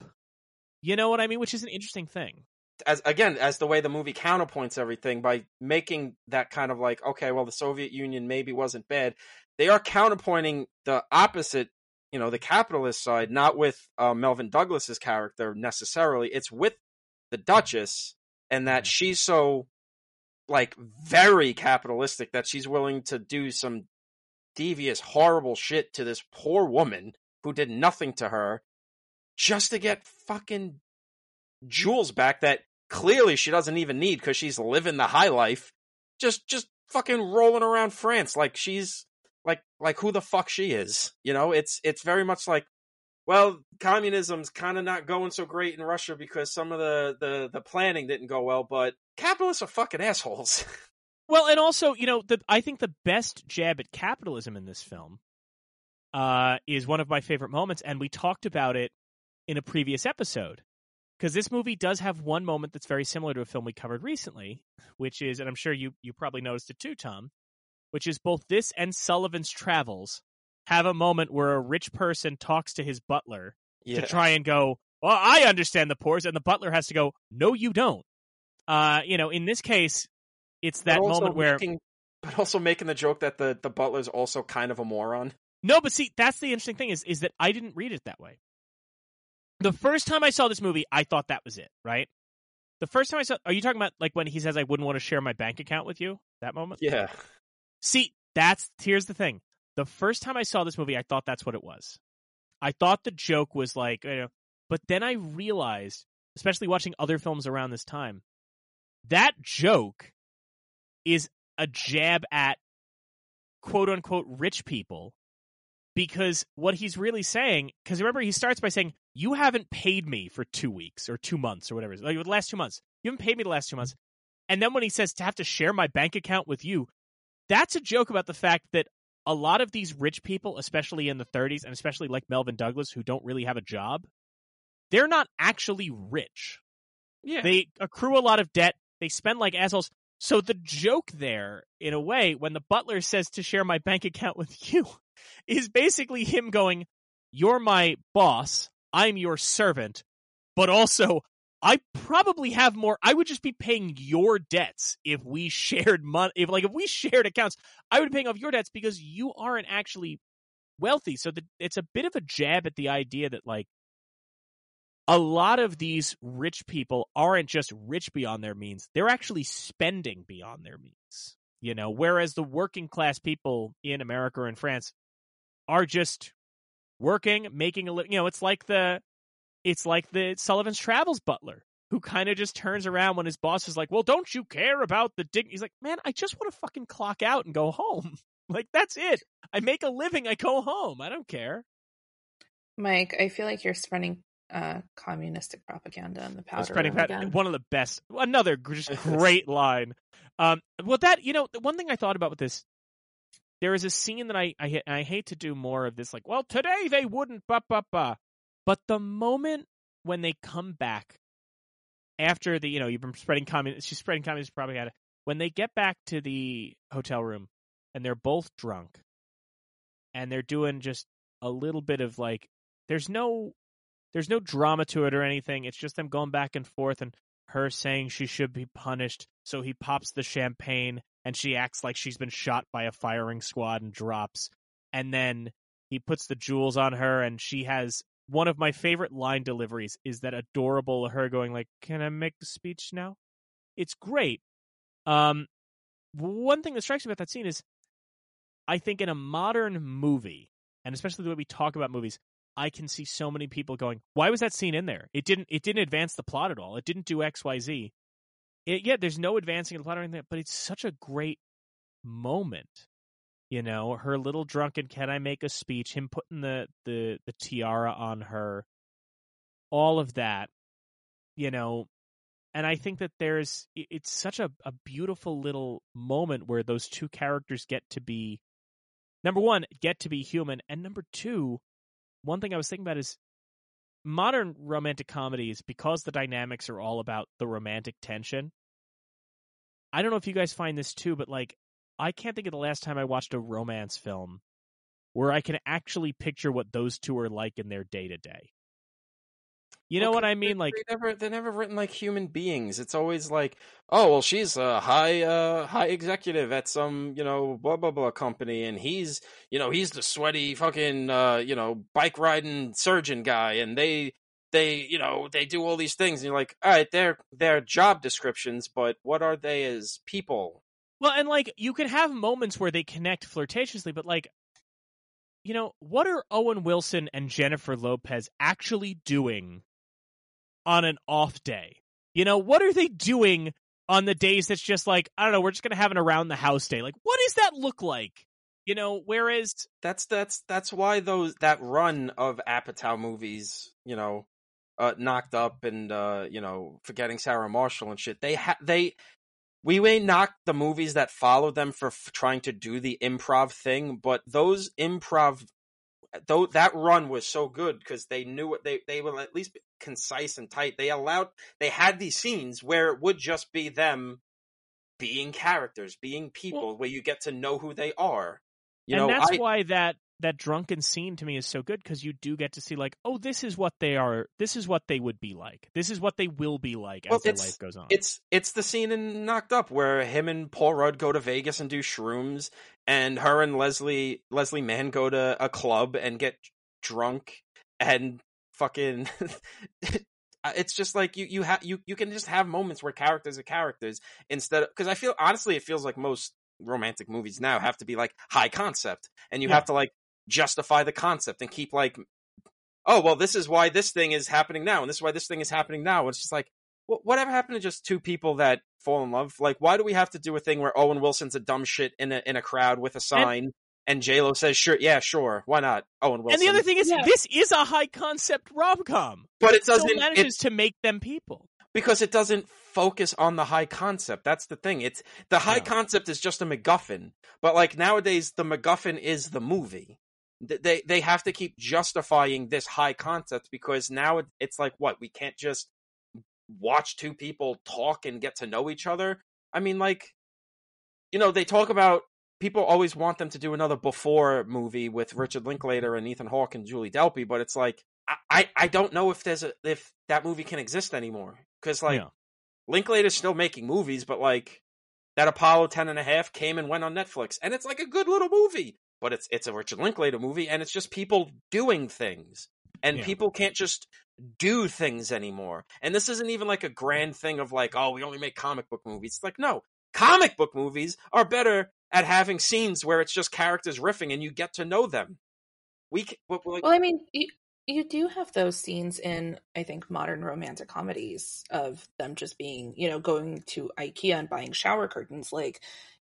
You know what I mean? Which is an interesting thing. As again, as the way the movie counterpoints everything by making that kind of like, okay, well, the Soviet Union maybe wasn't bad they are counterpointing the opposite you know the capitalist side, not with uh, Melvyn Douglas's character necessarily. It's with the Duchess, and that she's so like very capitalistic that she's willing to do some devious, horrible shit to this poor woman who did nothing to her just to get fucking jewels back that clearly she doesn't even need because she's living the high life. Just, just fucking rolling around France like she's like, who the fuck she is. You know, it's, it's very much like, well, communism's kind of not going so great in Russia because some of the, the, the planning didn't go well, but capitalists are fucking assholes. <laughs> Well, and also, you know, the I think the best jab at capitalism in this film uh, is one of my favorite moments, and we talked about it in a previous episode because this movie does have one moment that's very similar to a film we covered recently, which is, and I'm sure you you probably noticed it too, Tom, which is both this and Sullivan's Travels have a moment where a rich person talks to his butler yeah. to try and go, well, I understand the poors, and the butler has to go, no, you don't. Uh, you know, in this case, it's that moment where making- <laughs> but also making the joke that the, the butler's also kind of a moron. no, but see, that's the interesting thing is is that I didn't read it that way. The first time I saw this movie, I thought that was it, right? The first time I saw, are you talking about like when he says I wouldn't want to share my bank account with you? That moment. Yeah. See, that's here's the thing. The first time I saw this movie, I thought that's what it was. I thought the joke was like, you know, but then I realized, especially watching other films around this time, that joke is a jab at quote unquote rich people because what he's really saying because remember he starts by saying you haven't paid me for two weeks or two months or whatever like the last two months you haven't paid me the last two months and then when he says to have to share my bank account with you that's a joke about the fact that a lot of these rich people especially in the 30s and especially like melvyn douglas who don't really have a job they're not actually rich Yeah. they accrue a lot of debt. They spend like assholes. So the joke there, in a way, when the butler says to share my bank account with <laughs> you, is basically him going, "You're my boss. I'm your servant, but also." I probably have more. I would just be paying your debts if we <laughs> shared money. If like if we shared accounts, I would be paying off your debts because you aren't actually wealthy. So the, it's a bit of a jab at the idea that like a lot of these rich people aren't just rich beyond their means they're actually spending beyond their means you know whereas the working class people in america or in france are just working making a living you know it's like the it's like the sullivan's travels butler who kind of just turns around when his boss is like well don't you care about the dig he's like man i just want to fucking clock out and go home. <laughs> Like that's it. I make a living i go home. I don't care. Mike, I feel like you're spreading uh, communistic propaganda in the powder spreading room again. one of the best another just <laughs> great line. Um well that you know the one thing i thought about with this there is a scene that i i, I hate to do more of this like well today they wouldn't ba ba ba but the moment when they come back after the you know you've been spreading communist she's spreading communist propaganda when they get back to the hotel room and they're both drunk and they're doing just a little bit of like there's no there's no drama to it or anything. It's just them going back and forth and her saying she should be punished. So he pops the champagne and she acts like she's been shot by a firing squad and drops. And then he puts the jewels on her and she has one of my favorite line deliveries is that adorable her going like, "Can I make the speech now?" It's great. Um one thing that strikes me about that scene is I think in a modern movie, and especially the way we talk about movies, I can see so many people going, "Why was that scene in there? It didn't. It didn't advance the plot at all. It didn't do X, Y, Z. It, yeah, there's no advancing the plot or anything, but it's such a great moment. You know, her little drunken "Can I make a speech?" Him putting the the the tiara on her, all of that. You know, and I think that there's it's such a a beautiful little moment where those two characters get to be number one get to be human, and number two one thing I was thinking about is modern romantic comedies because the dynamics are all about the romantic tension. I don't know if you guys find this too, but like I can't think of the last time I watched a romance film where I can actually picture what those two are like in their day to day. You know Well, what I mean? they- Like, they never they're never written like human beings. It's always like, oh well, she's a high uh high executive at some you know blah blah blah company, and he's you know he's the sweaty fucking uh you know bike riding surgeon guy, and they they you know they do all these things, and you're like, all right, they're they're job descriptions, but what are they as people? Well, and like you can have moments where they connect flirtatiously, but like, you know, what are Owen Wilson and Jennifer Lopez actually doing on an off day? You know, what are they doing on the days that's just like, I don't know, we're just gonna have an around the house day? Like, what does that look like? You know, whereas That's that's that's why those that run of Apatow movies, you know, uh, knocked up and uh, you know, forgetting Sarah Marshall and shit. They ha- they we may knock the movies that follow them for f- trying to do the improv thing, but those improv though that run was so good because they knew what they they were at least concise and tight. They allowed they had these scenes where it would just be them being characters, being people, where you get to know who they are. You and know, that's I, why that that drunken scene to me is so good because you do get to see like, oh, this is what they are. This is what they would be like. This is what they will be like as their life goes on. It's it's the scene in Knocked Up where him and Paul Rudd go to Vegas and do shrooms, and her and Leslie Leslie Mann go to a club and get drunk and fucking. <laughs> it's just like you you have you you can just have moments where characters are characters instead of because I feel honestly it feels like most romantic movies now have to be like high concept and you Yeah. have to like justify the concept and keep like oh well this is why this thing is happening now and this is why this thing is happening now and it's just like wh- whatever happened to just two people that fall in love? Like, why do we have to do a thing where Owen Wilson's a dumb shit in a in a crowd with a sign, and, J Lo says, "Sure, yeah, sure, why not?" Owen Wilson. and the other thing is, Yeah. this is a high concept rom com. but it Still doesn't it, manages to make them people. because it doesn't focus on the high concept. That's the thing. It's the high No. concept is just a MacGuffin. But like nowadays, the MacGuffin is the movie. Th- They they have to keep justifying this high concept because now it, it's like what we can't just watch two people talk and get to know each other. I mean, like you know, they talk about people always want them to do another before movie with Richard Linklater and Ethan Hawke and Julie Delpy, but it's like I, I, I don't know if there's a if that movie can exist anymore because like Yeah. Linklater's still making movies, but like that Apollo 10 and a half came and went on Netflix and it's like a good little movie, but it's it's a Richard Linklater movie and it's just people doing things. And Yeah. people can't just do things anymore. And this isn't even like a grand thing of like, oh, we only make comic book movies. It's like, no, comic book movies are better at having scenes where it's just characters riffing and you get to know them. We c- w- w- like, Well, I mean, you, you do have those scenes in, I think, modern romantic comedies of them just being, you know, going to IKEA and buying shower curtains. Like,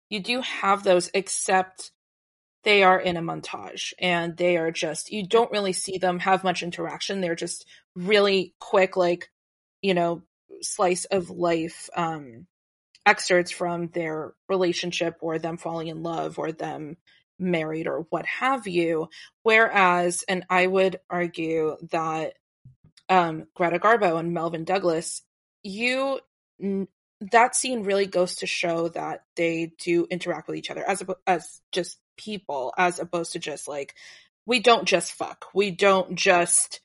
you do have those, except they are in a montage and they are just, you don't really see them have much interaction. They're just really quick, like, you know, slice of life um, excerpts from their relationship or them falling in love or them married or what have you. Whereas, and I would argue that um, Greta Garbo and Melvyn Douglas, you that scene really goes to show that they do interact with each other as as just people, as opposed to just like we don't just fuck, we don't just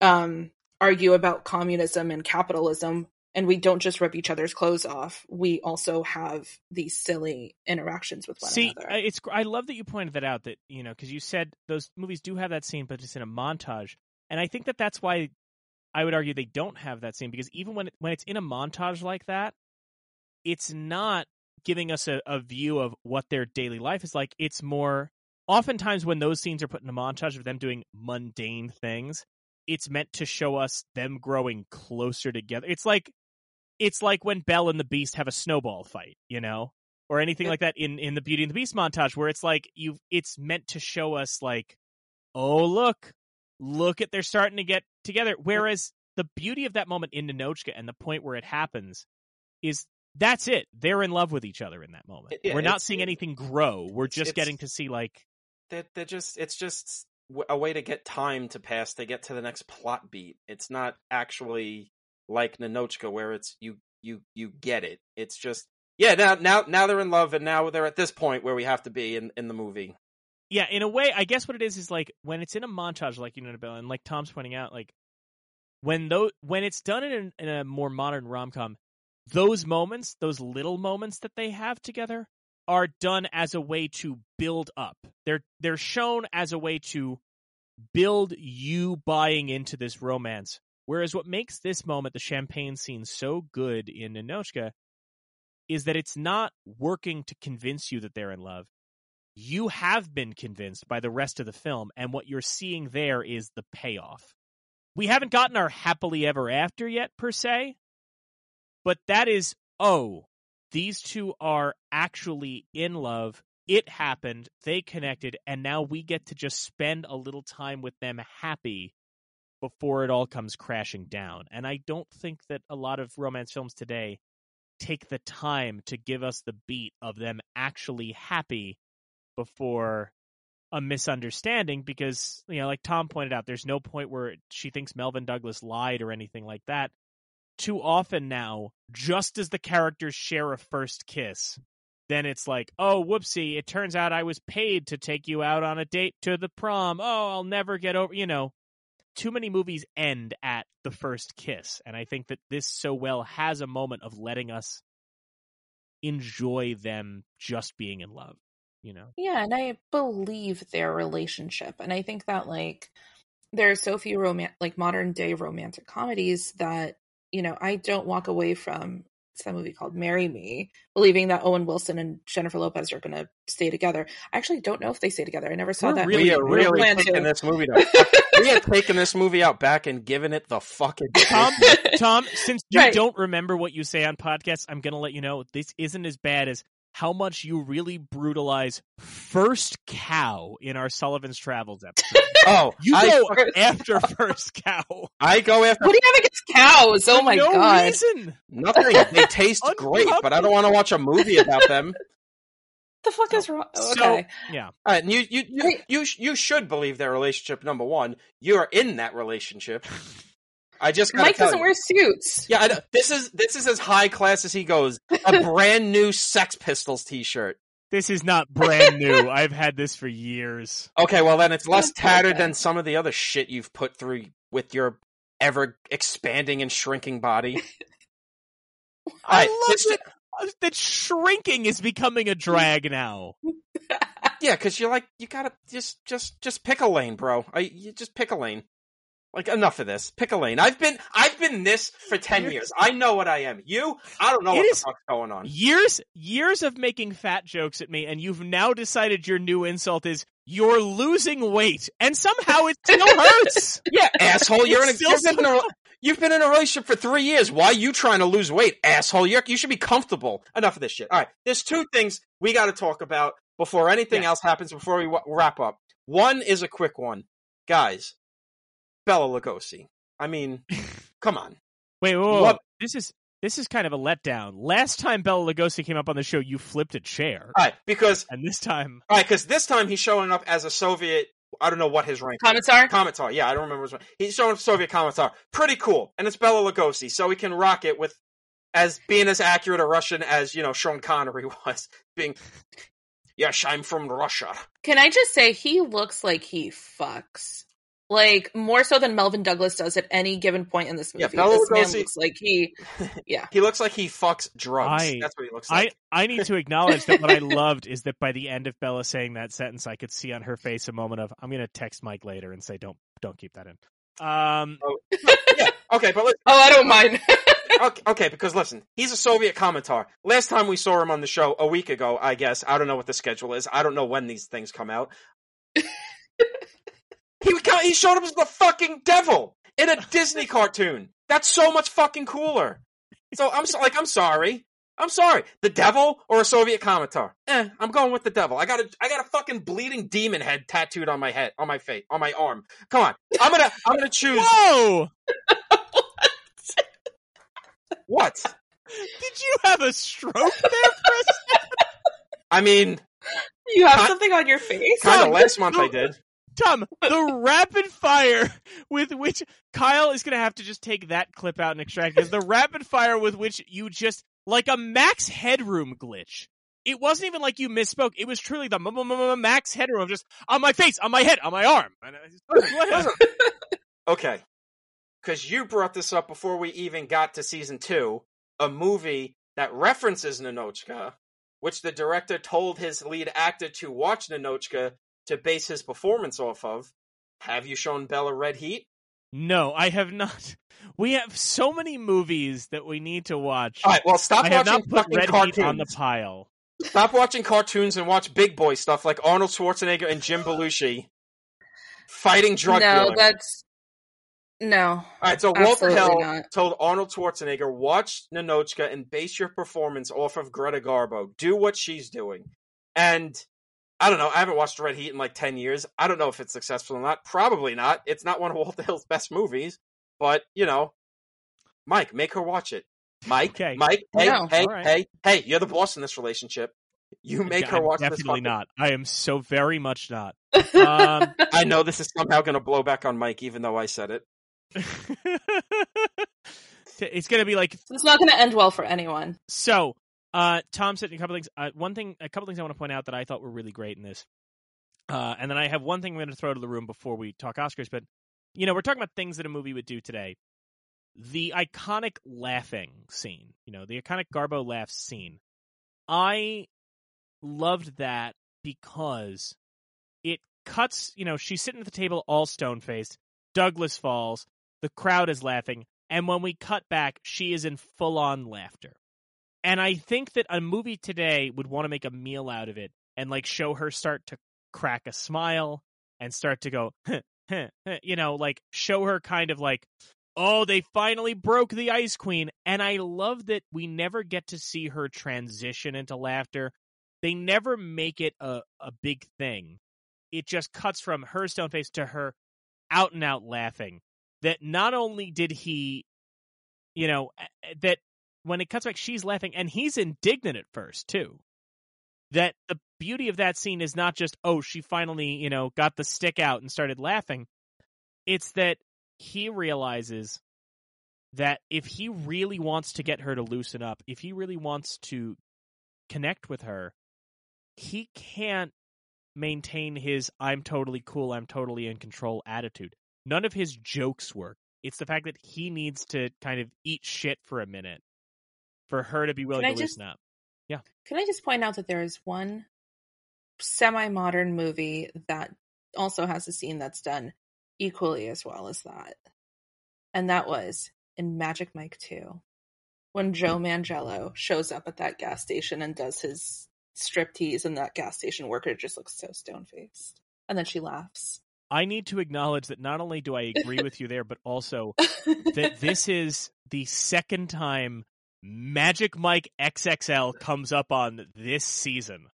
um, argue about communism and capitalism, and we don't just rip each other's clothes off. We also have these silly interactions with one See, another. See, it's I love that you pointed that out. That you know, because you said those movies do have that scene, but it's in a montage, and I think that that's why I would argue they don't have that scene because even when it, when it's in a montage like that, it's not giving us a, a view of what their daily life is like. It's more oftentimes when those scenes are put in a montage of them doing mundane things, it's meant to show us them growing closer together. It's like it's like when Belle and the Beast have a snowball fight, you know, or anything like that in in the Beauty and the Beast montage, where it's like you, it's meant to show us like, oh look, look at they're starting to get together. Whereas the beauty of that moment in Ninotchka and the point where it happens is that's it. They're in love with each other in that moment. Yeah, We're not seeing anything grow. We're just getting to see like they're, they're just it's just a way to get time to pass to get to the next plot beat it's not actually like Ninotchka where it's you you you get it it's just yeah now now now they're in love and now they're at this point where we have to be in in the movie yeah, in a way, I guess what it is is like when it's in a montage, like you know, Bella, and like Tom's pointing out, like when though when it's done in, in a more modern rom com, those moments, those little moments that they have together, are done as a way to build up. They're they're shown as a way to build you buying into this romance. Whereas what makes this moment, the champagne scene, so good in Ninotchka is that it's not working to convince you that they're in love. You have been convinced by the rest of the film, and what you're seeing there is the payoff. We haven't gotten our happily ever after yet, per se, but that is, oh, these two are actually in love. It happened, they connected, and now we get to just spend a little time with them happy before it all comes crashing down. And I don't think that a lot of romance films today take the time to give us the beat of them actually happy before a misunderstanding because you know like Tom pointed out there's no point where she thinks Melvyn Douglas lied or anything like that too often now just as the characters share a first kiss then it's like oh whoopsie it turns out I was paid to take you out on a date to the prom oh I'll never get over you know too many movies end at the first kiss and I think that this so well has a moment of letting us enjoy them just being in love you know Yeah, and I believe their relationship. And I think that like there are so few roman like modern day romantic comedies that, you know, I don't walk away from it's that movie called Marry Me, believing that Owen Wilson and Jennifer Lopez are gonna stay together. I actually don't know if they stay together. I never saw We're that. really- we are we're really plan taking to. this movie to <laughs> we had taken this movie out back and given it the fucking Tom, Tom, since you Right. don't remember what you say on podcasts, I'm going to let you know this isn't as bad as how much you really brutalize First Cow in our Sullivan's Travels episode. <laughs> Oh, You I, go <laughs> fuck- after First Cow. I go after What do you have against cows? Oh For my no god. reason. nothing. They <laughs> taste great, but I don't want to watch a movie about them. the fuck is wrong? So, Okay. yeah. All right, and you you you, you you should believe their relationship. Number one, you're in that relationship. I just Mike tell doesn't you. wear suits. Yeah, I know. this is this is as high class as he goes. A <laughs> brand new Sex Pistols T-shirt. This is not brand new. <laughs> I've had this for years. Okay, well then it's less Okay. tattered than some of the other shit you've put through with your ever expanding and shrinking body. <laughs> I Alright, love this- that, uh, that shrinking is becoming a drag now. Yeah, because you're like you gotta just just just pick a lane, bro. I you just pick a lane. Like enough of this. Pick a lane. I've been I've been this for ten years. I know what I am. You, I don't know It what the fuck's going on. Years, years of making fat jokes at me, and you've now decided your new insult is you're losing weight, and somehow it still <laughs> hurts. Yeah, asshole. You're in a, still you've, been in a, you've been in a relationship for three years. Why are you trying to lose weight, asshole? You're, you should be comfortable. Enough of this shit. All right, there's two things we got to talk about before anything Yes. else happens. Before we w- wrap up, one is a quick one, guys. Bela Lugosi. I mean, <laughs> come on. Wait, whoa, whoa, What- this is this is kind of a letdown. Last time Bela Lugosi came up on the show, you flipped a chair, All right, because and this time, all right, because this time he's showing up as a Soviet. I don't know what his rank. is. Commissar? Commissar. Yeah, I don't remember his rank. He's showing up Soviet Commissar. Pretty cool, and it's Bela Lugosi, so he can rock it with as being as accurate a Russian as you know Sean Connery <laughs> was. Being, yes, I'm from Russia. Can I just say he looks like he fucks? Like more so than Melvyn Douglas does at any given point in this Yeah, movie. Bela this man looks like he <laughs> yeah, He looks like he fucks drugs. I- That's what he looks like. I need to acknowledge that what I loved is that by the end of Bella saying that sentence, I could see on her face a moment of I'm going to text Mike later and say don't don't keep that in. Um, <laughs> yeah. Okay, but let's, Oh, I don't mind. <laughs> okay, okay, because listen, he's a Soviet commentator. Last time we saw him on the show, a week ago, I guess. I don't know what the schedule is. I don't know when these things come out. He he showed up as the fucking devil in a Disney cartoon. That's so much fucking cooler. So I'm so, like, I'm sorry. I'm sorry. The devil or a Soviet Commissar? Eh, I'm going with the devil. I got a, I got a fucking bleeding demon head tattooed on my head, on my face, on my arm. Come on. I'm gonna, I'm gonna choose. whoa! What? Did you have a stroke there, Chris? I mean, you have Ki- something on your face? kind of last month I did. Tom, the <laughs> rapid fire with which Kyle is going to have to just take that clip out and extract it. is The rapid fire with which you just like a max headroom glitch. It wasn't even like you misspoke. It was truly the m- m- m- max headroom just on my face, on my head, on my arm. And I just- <laughs> Okay. because you brought this up before we even got to season two, a movie that references Ninotchka, which the director told his lead actor to watch Ninotchka to base his performance off of. Have you shown Bella Red Heat? No, I have not. <laughs> We have so many movies that we need to watch. All right, well, stop I have watching not put fucking Red cartoons. Heat on the pile. Stop watching cartoons and watch big boy stuff like Arnold Schwarzenegger and Jim Belushi fighting drug no, dealers. that's no. All right, so Walter Absolutely Hill not. told Arnold Schwarzenegger, watch Ninotchka and base your performance off of Greta Garbo. Do what she's doing. And I don't know, I haven't watched Red Heat in like 10 years. I don't know if it's successful or not. Probably not. It's not one of <laughs> Walter Hill's best movies, but, you know, Mike, make her watch it. Mike, Okay. Mike, hey, No. hey, All right. hey, hey, you're the boss in this relationship. You make her I'm watch this. Definitely not. I am so very much not. Um, <laughs> I know this is somehow going to blow back on Mike, even though I said it. <laughs> it's gonna be like it's not going to end well for anyone. so. Uh, Tom said a couple things. Uh, one thing, a couple things I want to point out that I thought were really great in this. Uh, and then I have one thing I'm going to throw to the room before we talk Oscars. But you know, we're talking about things that a movie would do today. The iconic laughing scene, you know, the iconic Garbo laughs scene. I loved that because it cuts. You know, she's sitting at the table all stone faced. Douglas falls. The crowd is laughing, and when we cut back, she is in full on laughter. And I think that a movie today would want to make a meal out of it and like show her start to crack a smile and start to go, you know, like show her kind of like, oh, they finally broke the Ice Queen. And I love that we never get to see her transition into laughter. They never make it a, a big thing. It just cuts from her stone face to her out and out laughing. That not only did he, you know, that when it cuts back, she's laughing, and he's indignant at first too. That the beauty of that scene is not just oh she finally you know got the stick out and started laughing. It's that he realizes that if he really wants to get her to loosen up, if he really wants to connect with her, he can't maintain his I'm totally cool, I'm totally in control attitude. None of his jokes work. It's the fact that he needs to kind of eat shit for a minute for her to be willing Can to just- loosen up. Yeah. Can I just point out that there is one semi modern movie that also has a scene that's done equally as well as that? And that was in Magic Mike 2 when Joe Manganiello shows up at that gas station and does his striptease, and that gas station worker just looks so stone faced. And then she laughs. I need to acknowledge that not only do I agree with you there, but also <laughs> that this is the second time Magic Mike XXL comes up on this season.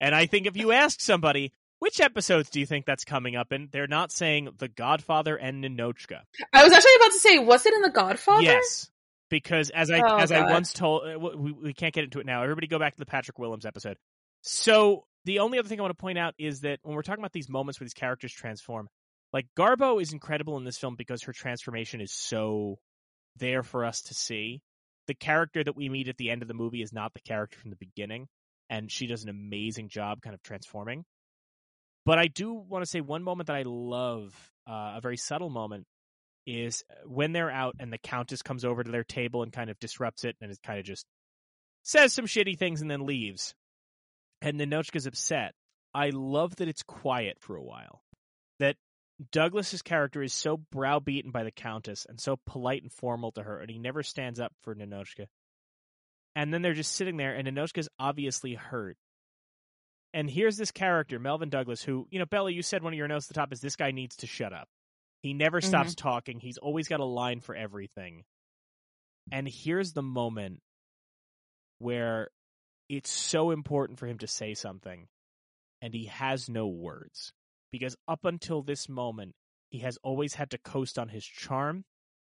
And I think if you ask somebody, which episodes do you think that's coming up in? They're not saying The Godfather and Ninotchka. I was actually about to say, was it in The Godfather? Yes. Because as I Oh, as I once told, uh, we, we can't get into it now. Everybody go back to the Patrick Willems episode. So the only other thing I want to point out is that when we're talking about these moments where these characters transform, like Garbo is incredible in this film because her transformation is so there for us to see. The character that we meet at the end of the movie is not the character from the beginning, and she does an amazing job kind of transforming. But I do want to say one moment that I love, uh, a very subtle moment, is when they're out and the countess comes over to their table and kind of disrupts it and it kind of just says some shitty things and then leaves. And Ninotchka's upset. I love that it's quiet for a while. That Douglas's character is so browbeaten by the countess and so polite and formal to her, and he never stands up for Ninotchka. And then they're just sitting there, and Ninotchka's obviously hurt. And here's this character, Melvyn Douglas, who, you know, Bella, you said one of your notes at the top is this guy needs to shut up. He never mm-hmm. stops talking. He's always got a line for everything. And here's the moment where it's so important for him to say something, and he has no words. Because up until this moment, he has always had to coast on his charm,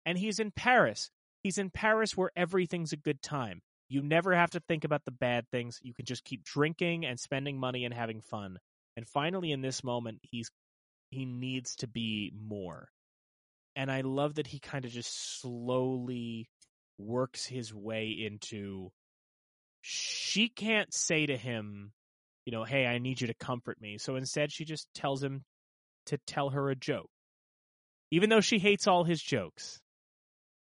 and he's in Paris. He's in Paris where everything's a good time. You never have to think about the bad things. You can just keep drinking and spending money and having fun. And finally, in this moment, he's he needs to be more. And I love that he kind of just slowly works his way into she can't say to him, you know, hey, I need you to comfort me. So instead, she just tells him to tell her a joke. Even though she hates all his jokes,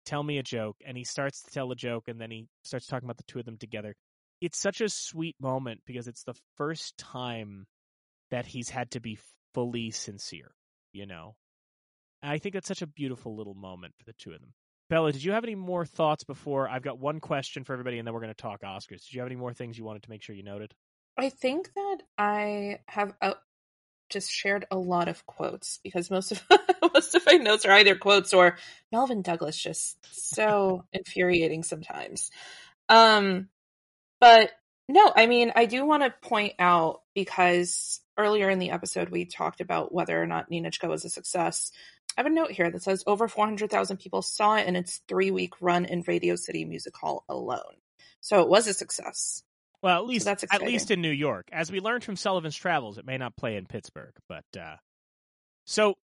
tell me a joke, and he starts to tell a joke, and then he starts talking about the two of them together. It's such a sweet moment because it's the first time that he's had to be fully sincere, you know. And I think that's such a beautiful little moment for the two of them. Bella, did you have any more thoughts before? I've got one question for everybody, and then we're going to talk Oscars. Did you have any more things you wanted to make sure you noted? I think that I have uh, just shared a lot of quotes because most of <laughs> most of my notes are either quotes or Melvyn Douglas just so <laughs> infuriating sometimes. Um, but no, I mean I do want to point out because earlier in the episode we talked about whether or not Ninotchka was a success. I have a note here that says over 400,000 people saw it in its three week run in Radio City Music Hall alone. So it was a success. Well, at least that's at least in New York. As we learned from Sullivan's Travels, it may not play in Pittsburgh, but uh so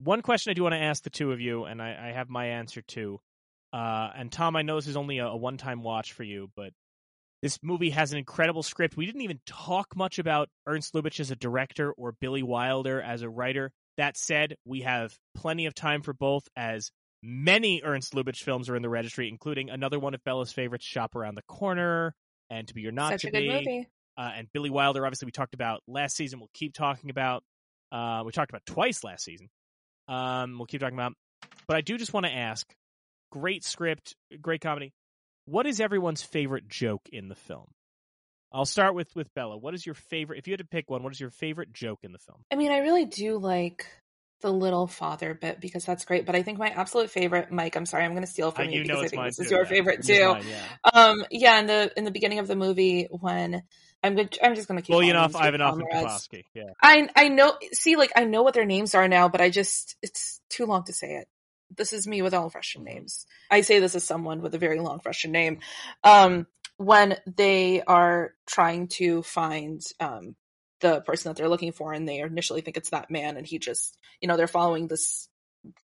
one question I do want to ask the two of you, and I, I have my answer too. Uh and Tom, I know this is only a, a one time watch for you, but this movie has an incredible script. We didn't even talk much about Ernst Lubitsch as a director or Billy Wilder as a writer. That said, we have plenty of time for both as many Ernst Lubitsch films are in the registry, including another one of Bella's favorites, Shop Around the Corner, and To Be or Not Such to a good Be. movie. Uh, and Billy Wilder, obviously, we talked about last season. We'll keep talking about. Uh, we talked about twice last season. Um, we'll keep talking about. But I do just want to ask: great script, great comedy. What is everyone's favorite joke in the film? I'll start with with Bella. What is your favorite? If you had to pick one, what is your favorite joke in the film? I mean, I really do like the little father bit because that's great. But I think my absolute favorite, Mike. I'm sorry, I'm going to steal Uh, from you you because I think this is too, your yeah. favorite too. mine, yeah. Um, yeah, in the in the beginning of the movie when I'm good, I'm just going to keep Buljanoff, Ivanov, and. Yeah. I I know. See, like I know what their names are now, but I just it's too long to say it. This is me with all Russian names. I say this as someone with a very long Russian name. Um, when they are trying to find um the person that they're looking for, and they initially think it's that man, and he just you know they're following this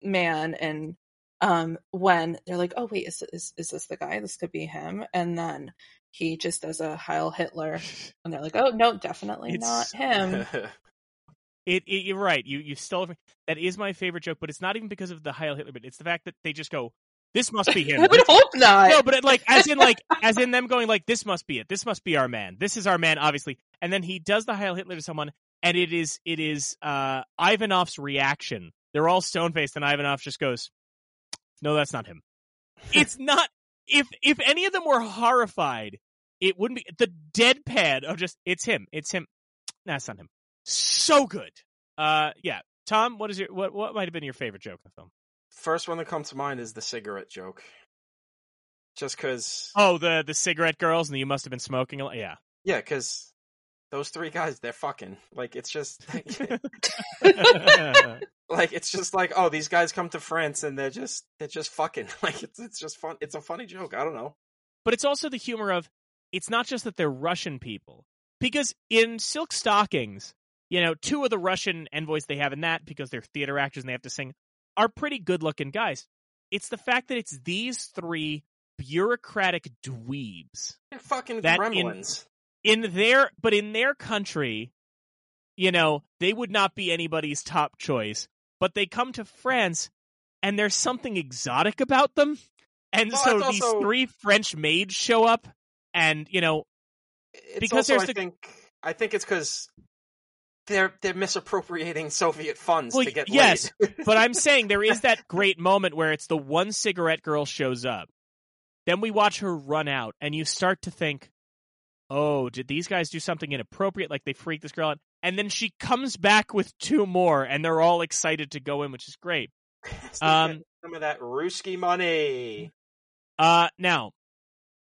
man, and um when they're like, oh wait, is is is this the guy? This could be him, and then he just does a Heil Hitler, <laughs> and they're like, oh no, definitely It's- not <laughs> him. It, it, you're right. You you stole it. That is my favorite joke, but it's not even because of the Heil Hitler bit. It's the fact that they just go, "This must be him." <laughs> I would hope not. no, but it, like as in like as in them going like, "This must be it. This must be our man. This is our man." Obviously, and then he does the Heil Hitler to someone, and it is it is uh Ivanov's reaction. They're all stone faced, and Ivanov just goes, "No, that's not him." <laughs> It's not. If if any of them were horrified, it wouldn't be the deadpan of just it's him. It's him. Nah, it's not him. So good. Uh, yeah. Tom, what is your what what might have been your favorite joke in the film? First one that comes to mind is the cigarette joke. Just because, Oh, the the cigarette girls, and you must have been smoking a lot. Yeah. yeah, because those three guys, they're fucking. Like, it's just, <laughs> <laughs> like, it's just like, oh, these guys come to France and they're just, they're just fucking. <laughs> Like, it's it's just fun. It's a funny joke. I don't know. but it's also the humor of it's not just that they're Russian people because in Silk Stockings, you know, two of the Russian envoys they have in that because they're theater actors and they have to sing are pretty good looking guys. It's the fact that it's these three bureaucratic dweebs They're fucking That in- gremlins. in their but in their country, you know, they would not be anybody's top choice. But they come to France and there's something exotic about them. And Well, so these also- three French maids show up and, you know, It's because also, there's I think, I think it's because they're they're misappropriating Soviet funds Well, to get yes, but I'm <laughs> saying there is that great moment where it's the one cigarette girl shows up. Then we watch her run out and you start to think, "Oh, did these guys do something inappropriate like they freaked this girl out?" And then she comes back with two more and they're all excited to go in, which is great. Um, some of that Ruski money. Uh, now,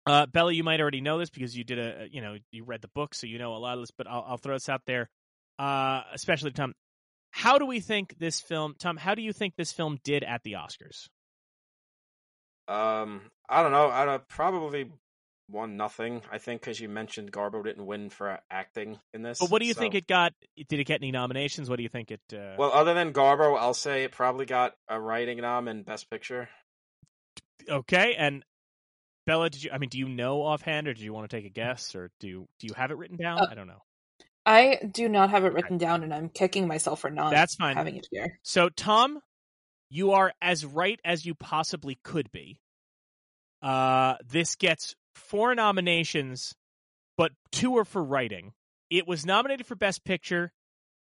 uh, Bella, you might already know this because you did a, you know, you read the book, so you know a lot of this. But I'll, I'll throw this out there, uh, especially Tom. How do we think this film, Tom? How do you think this film did at the Oscars? Um, I don't know. I don't, probably won nothing. I think because you mentioned Garbo didn't win for acting in this. But what do you so- think it got? Did it get any nominations? What do you think it? Uh... Well, other than Garbo, I'll say it probably got a writing nom and Best Picture. okay, and Bella, did you? I mean, do you know offhand, or do you want to take a guess, or do you, do you have it written down? Uh, I don't know. I do not have it written down, and I'm kicking myself for not That's fine. having it here. So, Tom, You are as right as you possibly could be. Uh, this gets four nominations, but two are for writing. It was nominated for Best Picture.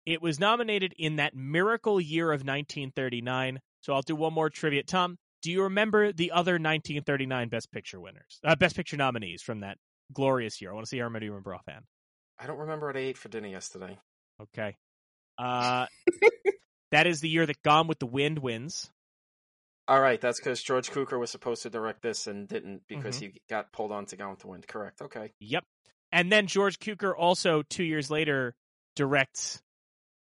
It was nominated in that miracle year of 1939. So I'll do one more trivia. Tom, do you remember the other 1939 Best Picture winners, uh, Best Picture nominees from that glorious year? I want to see how many you remember offhand. I don't remember what I ate for dinner yesterday. Okay. Uh, <laughs> that is the year that Gone with the Wind wins. All right, that's because George Cukor was supposed to direct this and didn't because Mm-hmm. he got pulled on to Gone with the Wind. Correct. Okay. Yep. And then George Cukor also two years later directs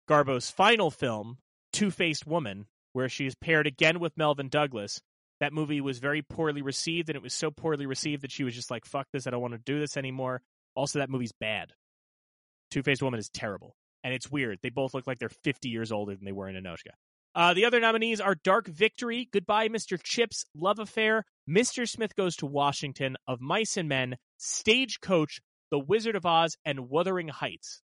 Garbo's final film, Two Faced Woman, where she is paired again with Melvyn Douglas. That movie was very poorly received, and it was so poorly received that she was just like, fuck this, I don't want to do this anymore. Also, that movie's bad. Two Faced Woman is terrible. And it's weird. They both look like they're 50 years older than they were in Ninotchka. Uh, the other nominees are Dark Victory, Goodbye, Mr. Chips, Love Affair, Mr. Smith Goes to Washington, Of Mice and Men, Stagecoach, The Wizard of Oz, and Wuthering Heights.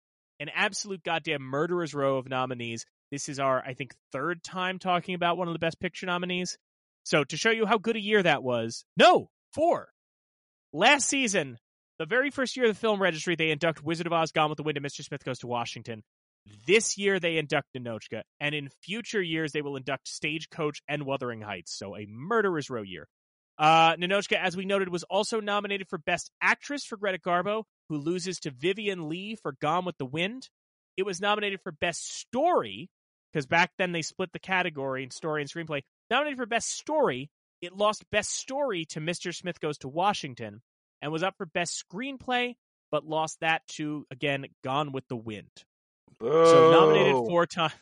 An absolute goddamn murderer's row of nominees. This is our, I think, third time talking about one of the Best Picture nominees. So to show you how good a year that was, no, four. Last season, the very first year of the film registry, they induct Wizard of Oz, Gone with the Wind, and Mr. Smith Goes to Washington. This year they induct Ninotchka, and in future years they will induct Stagecoach and Wuthering Heights. So a murderer's row year. Uh, Ninotchka, as we noted, was also nominated for Best Actress for Greta Garbo, who loses to Vivien Leigh for Gone with the Wind. It was nominated for Best Story, because back then they split the category in story and screenplay. Nominated for Best Story, it lost Best Story to Mr. Smith Goes to Washington, and was up for Best Screenplay, but lost that to, again, Gone with the Wind. So nominated four times.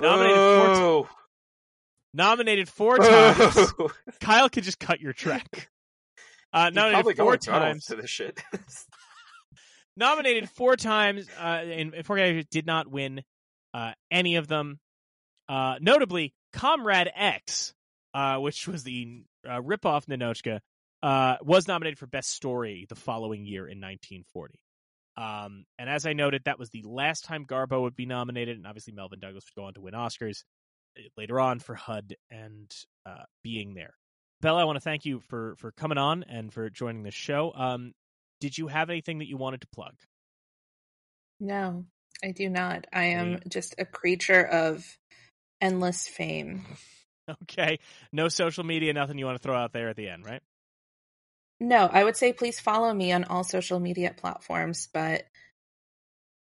Nominated four, Boo. nominated four times. <laughs> Kyle could just cut your track. Uh, nominated four going gut off times. to this shit. <laughs> Nominated four times, uh, and four guys did not win uh, any of them. Uh, notably, Comrade X, uh, which was the uh, ripoff Ninotchka, uh, was nominated for Best Story the following year in 1940. Um, and as I noted, that was the last time Garbo would be nominated, and obviously Melvyn Douglas would go on to win Oscars uh, later on for HUD and uh, being there. Bella, I want to thank you for for coming on and for joining the show. Um, did you have anything that you wanted to plug? No, I do not. I am just a creature of endless fame. <laughs> Okay, no social media, nothing you want to throw out there at the end, right? No, I would say please follow me on all social media platforms, but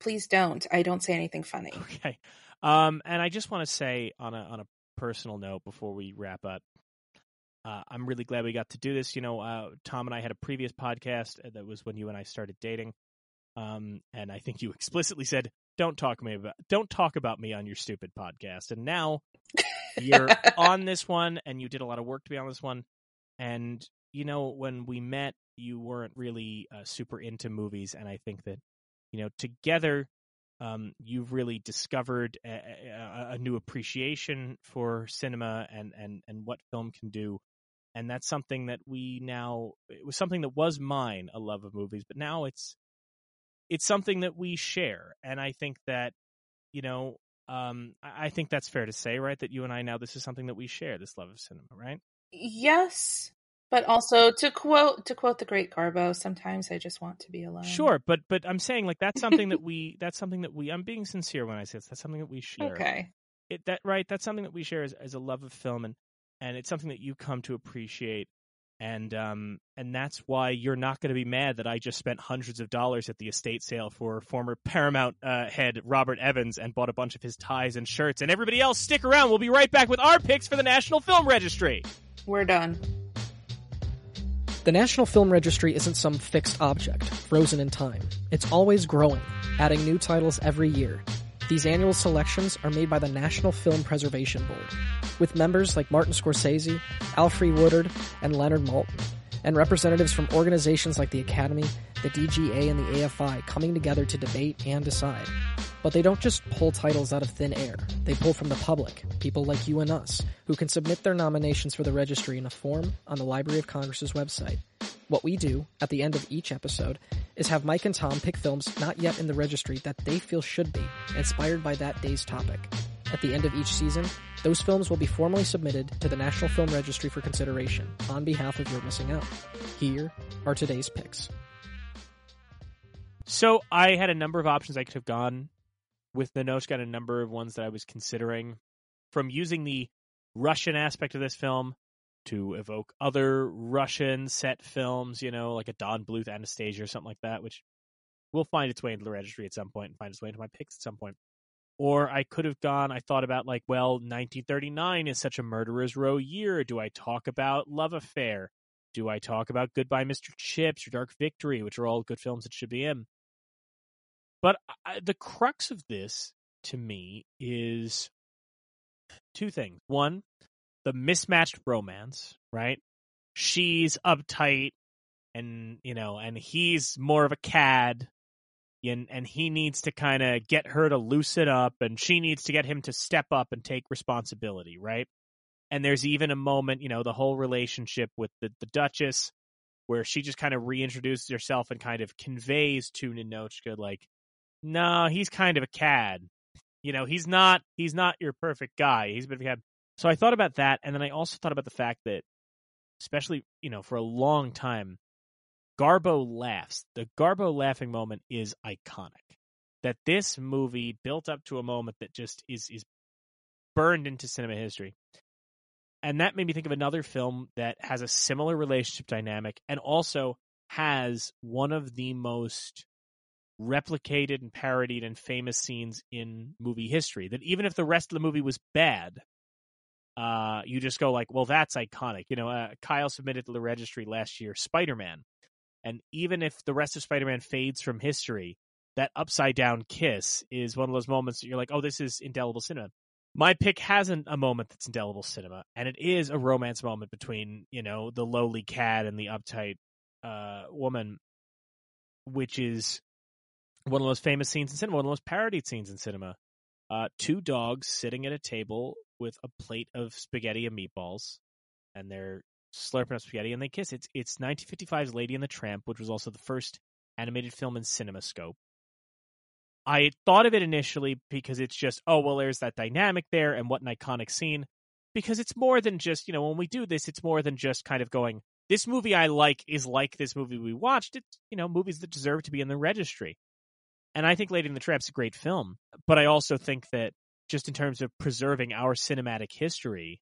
please don't. I don't say anything funny. Okay. Um, and I just want to say on a on a personal note before we wrap up, uh, I'm really glad we got to do this. You know, uh, Tom and I had a previous podcast uh, that was when you and I started dating, um, and I think you explicitly said, "Don't talk me about don't talk about me on your stupid podcast." And now you're <laughs> on this one, and you did a lot of work to be on this one. And you know, when we met, you weren't really uh, super into movies, and I think that you know together um, you've really discovered a, a, a new appreciation for cinema and, and, and what film can do. And that's something that we now, it was something that was mine, a love of movies, but now it's, it's something that we share. And I think that, you know, um, I I think that's fair to say, right? That you and I now, this is something that we share, this love of cinema, right? Yes, but also to quote to quote the great Garbo, sometimes I just want to be alone. Sure, but but I'm saying like that's something that we that's something that we I'm being sincere when I say this. That's something that we share. Okay. it that right that's something that we share as, as a love of film and and it's something that you come to appreciate and um and that's why you're not going to be mad that I just spent hundreds of dollars at the estate sale for former Paramount uh, head Robert Evans and bought a bunch of his ties and shirts and everybody else stick around we'll be right back with our picks for the National Film Registry We're done. The National Film Registry isn't some fixed object, frozen in time. It's always growing, adding new titles every year. These annual selections are made by the National Film Preservation Board, with members like Martin Scorsese, Alfre Woodard, and Leonard Maltin, and representatives from organizations like the Academy, the DGA, and the AFI coming together to debate and decide. But they don't just pull titles out of thin air. They pull from the public, people like you and us, who can submit their nominations for the registry in a form on the Library of Congress's website. What we do at the end of each episode is have Mike and Tom pick films not yet in the registry that they feel should be, inspired by that day's topic. At the end of each season, those films will be formally submitted to the National Film Registry for consideration on behalf of You're Missing Out. Here are today's picks. So I had a number of options I could have gone with Ninotchka and a number of ones that I was considering. From using the Russian aspect of this film to evoke other Russian set films, you know, like a Don Bluth Anastasia or something like that, which will find its way into the registry at some point and find its way into my picks at some point. Or I could have gone, I thought about like, well, 1939 is such a murderer's row year. Do I talk about Love Affair? Do I talk about Goodbye Mr. Chips or Dark Victory, which are all good films that should be in? But I, the crux of this, to me, is two things. One, the mismatched romance, right? She's uptight and, you know, and he's more of a cad and, and he needs to kind of get her to loosen up and she needs to get him to step up and take responsibility, right? And there's even a moment, you know, the whole relationship with the, the Duchess where she just kind of reintroduces herself and kind of conveys to ninotchka like, no, he's kind of a cad. You know, he's not he's not your perfect guy. He's a bit of a cad. So I thought about that, and then I also thought about the fact that, especially you know, for a long time, Garbo laughs. The Garbo laughing moment is iconic. That this movie built up to a moment that just is is burned into cinema history. And that made me think of another film that has a similar relationship dynamic and also has one of the most replicated and parodied and famous scenes in movie history. That even if the rest of the movie was bad, uh, you just go like, well, that's iconic. You know, uh, Kyle submitted to the registry last year Spider Man, and even if the rest of Spider Man fades from history, that upside down kiss is one of those moments that you're like, oh, this is indelible cinema. My pick hasn't a moment that's indelible cinema, and it is a romance moment between you know the lowly cad and the uptight uh, woman, which is one of the most famous scenes in cinema, one of the most parodied scenes in cinema. Uh, two dogs sitting at a table with a plate of spaghetti and meatballs, and they're slurping up spaghetti and they kiss. It's it's 1955's Lady and the Tramp, which was also the first animated film in CinemaScope. I thought of it initially because it's just, oh well, there's that dynamic there, and what an iconic scene. Because it's more than just, you know, when we do this, it's more than just kind of going, this movie I like is like this movie we watched. It's, you know, movies that deserve to be in the registry. And I think Lady and the Tramp's a great film, but I also think that just in terms of preserving our cinematic history,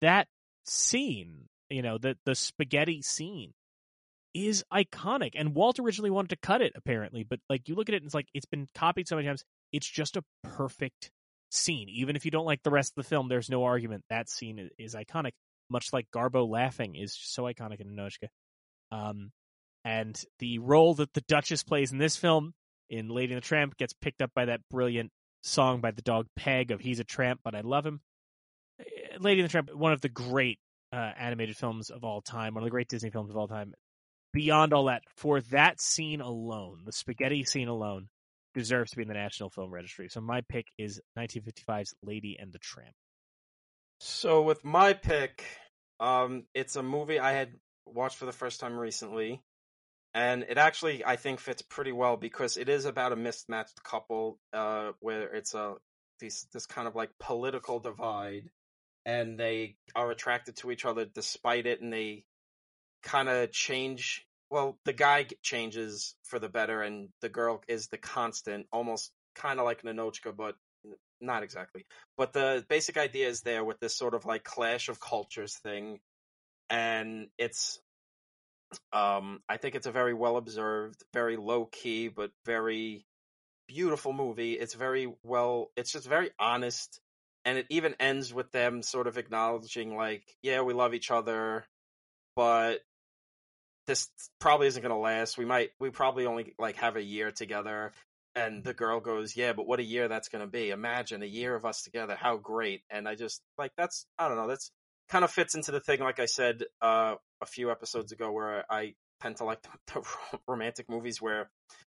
that scene, you know, the the spaghetti scene is iconic. And Walt originally wanted to cut it apparently, but like you look at it and it's like it's been copied so many times. It's just a perfect scene. Even if you don't like the rest of the film, there's no argument that scene is, is iconic. Much like Garbo laughing is so iconic in Ninotchka. Um, and the role that the Duchess plays in this film in Lady and the Tramp gets picked up by that brilliant song by the dog Peg of "He's a Tramp, but I Love Him." Lady and the Tramp, one of the great uh, animated films of all time, one of the great Disney films of all time. Beyond all that, for that scene alone, the spaghetti scene alone, deserves to be in the National Film Registry. So my pick is 1955's Lady and the Tramp. So with my pick, um, it's a movie I had watched for the first time recently and it actually I think fits pretty well because it is about a mismatched couple, uh, where it's a this this kind of like political divide, and they are attracted to each other despite it, and they kind of change. Well, the guy changes for the better, and the girl is the constant, almost kind of like Ninotchka, but not exactly. But the basic idea is there with this sort of like clash of cultures thing, and it's um, I think it's a very well observed, very low key, but very beautiful movie. It's very well, it's just very honest. And it even ends with them sort of acknowledging, like, yeah, we love each other, but this probably isn't going to last. We might, we probably only like have a year together. And the girl goes, yeah, but what a year that's going to be. Imagine a year of us together. How great. And I just, like, that's, I don't know, that's, kind of fits into the thing, like I said uh, a few episodes ago, where I tend to like the, <laughs> the romantic movies where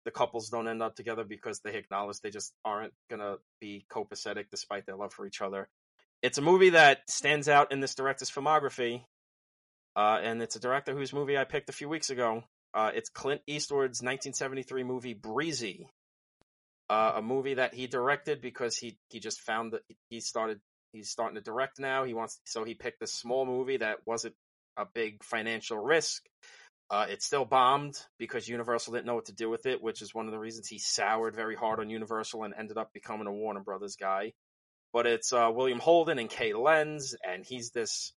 the couples don't end up together because they acknowledge they just aren't gonna be copacetic despite their love for each other. It's a movie that stands out in this director's filmography, uh, and it's a director whose movie I picked a few weeks ago. Uh, it's Clint Eastwood's 1973 movie Breezy. uh, a movie that he directed because he he just found that he started he's starting to direct now. He wants so he picked a small movie that wasn't a big financial risk. Uh, it still bombed because Universal didn't know what to do with it, which is one of the reasons he soured very hard on Universal and ended up becoming a Warner Brothers guy. But it's uh, William Holden and Kay Lenz, and he's this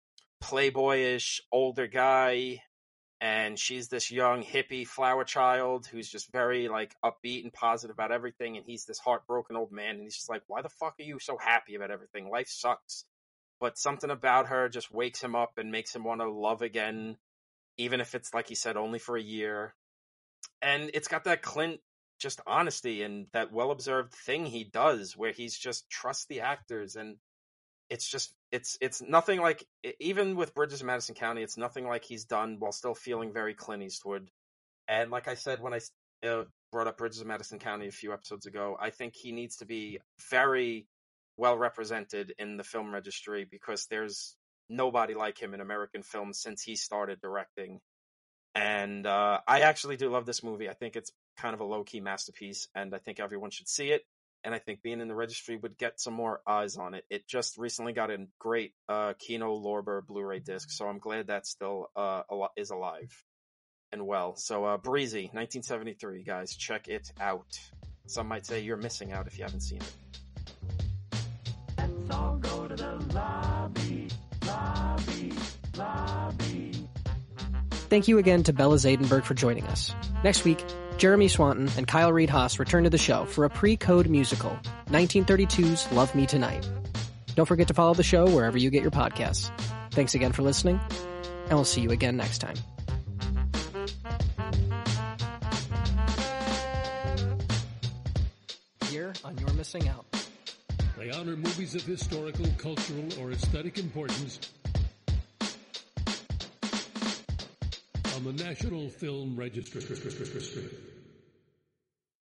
playboyish older guy and she's this young hippie flower child who's just very like upbeat and positive about everything and he's this heartbroken old man and he's just like why the fuck are you so happy about everything? Life sucks. But something about her just wakes him up and makes him want to love again even if it's like he said only for a year and it's got that clint just honesty and that well observed thing he does where he's just trust the actors and it's just it's it's nothing like even with Bridges of Madison County, it's nothing like he's done while still feeling very Clint Eastwood. And like I said when I uh, brought up Bridges of Madison County a few episodes ago, I think he needs to be very well represented in the film registry because there's nobody like him in American films since he started directing. And uh, I actually do love this movie. I think it's kind of a low key masterpiece, and I think everyone should see it and I think being in the registry would get some more eyes on it. It just recently got a great uh, Kino Lorber Blu-ray disc, so I'm glad that still uh, is alive and well. So uh, Breezy, 1973, guys, check it out. Some might say you're missing out if you haven't seen it. Let's all go to the lobby, Thank you again to Bella Zaydenberg for joining us. Next week, Jeremy Swanton and Kyle Reid Hass return to the show for a pre-code musical, 1932's Love Me Tonight. Don't forget to follow the show wherever you get your podcasts. Thanks again for listening, and we'll see you again next time. Here on You're Missing Out. They honor movies of historical, cultural, or aesthetic importance on the National Film Registry.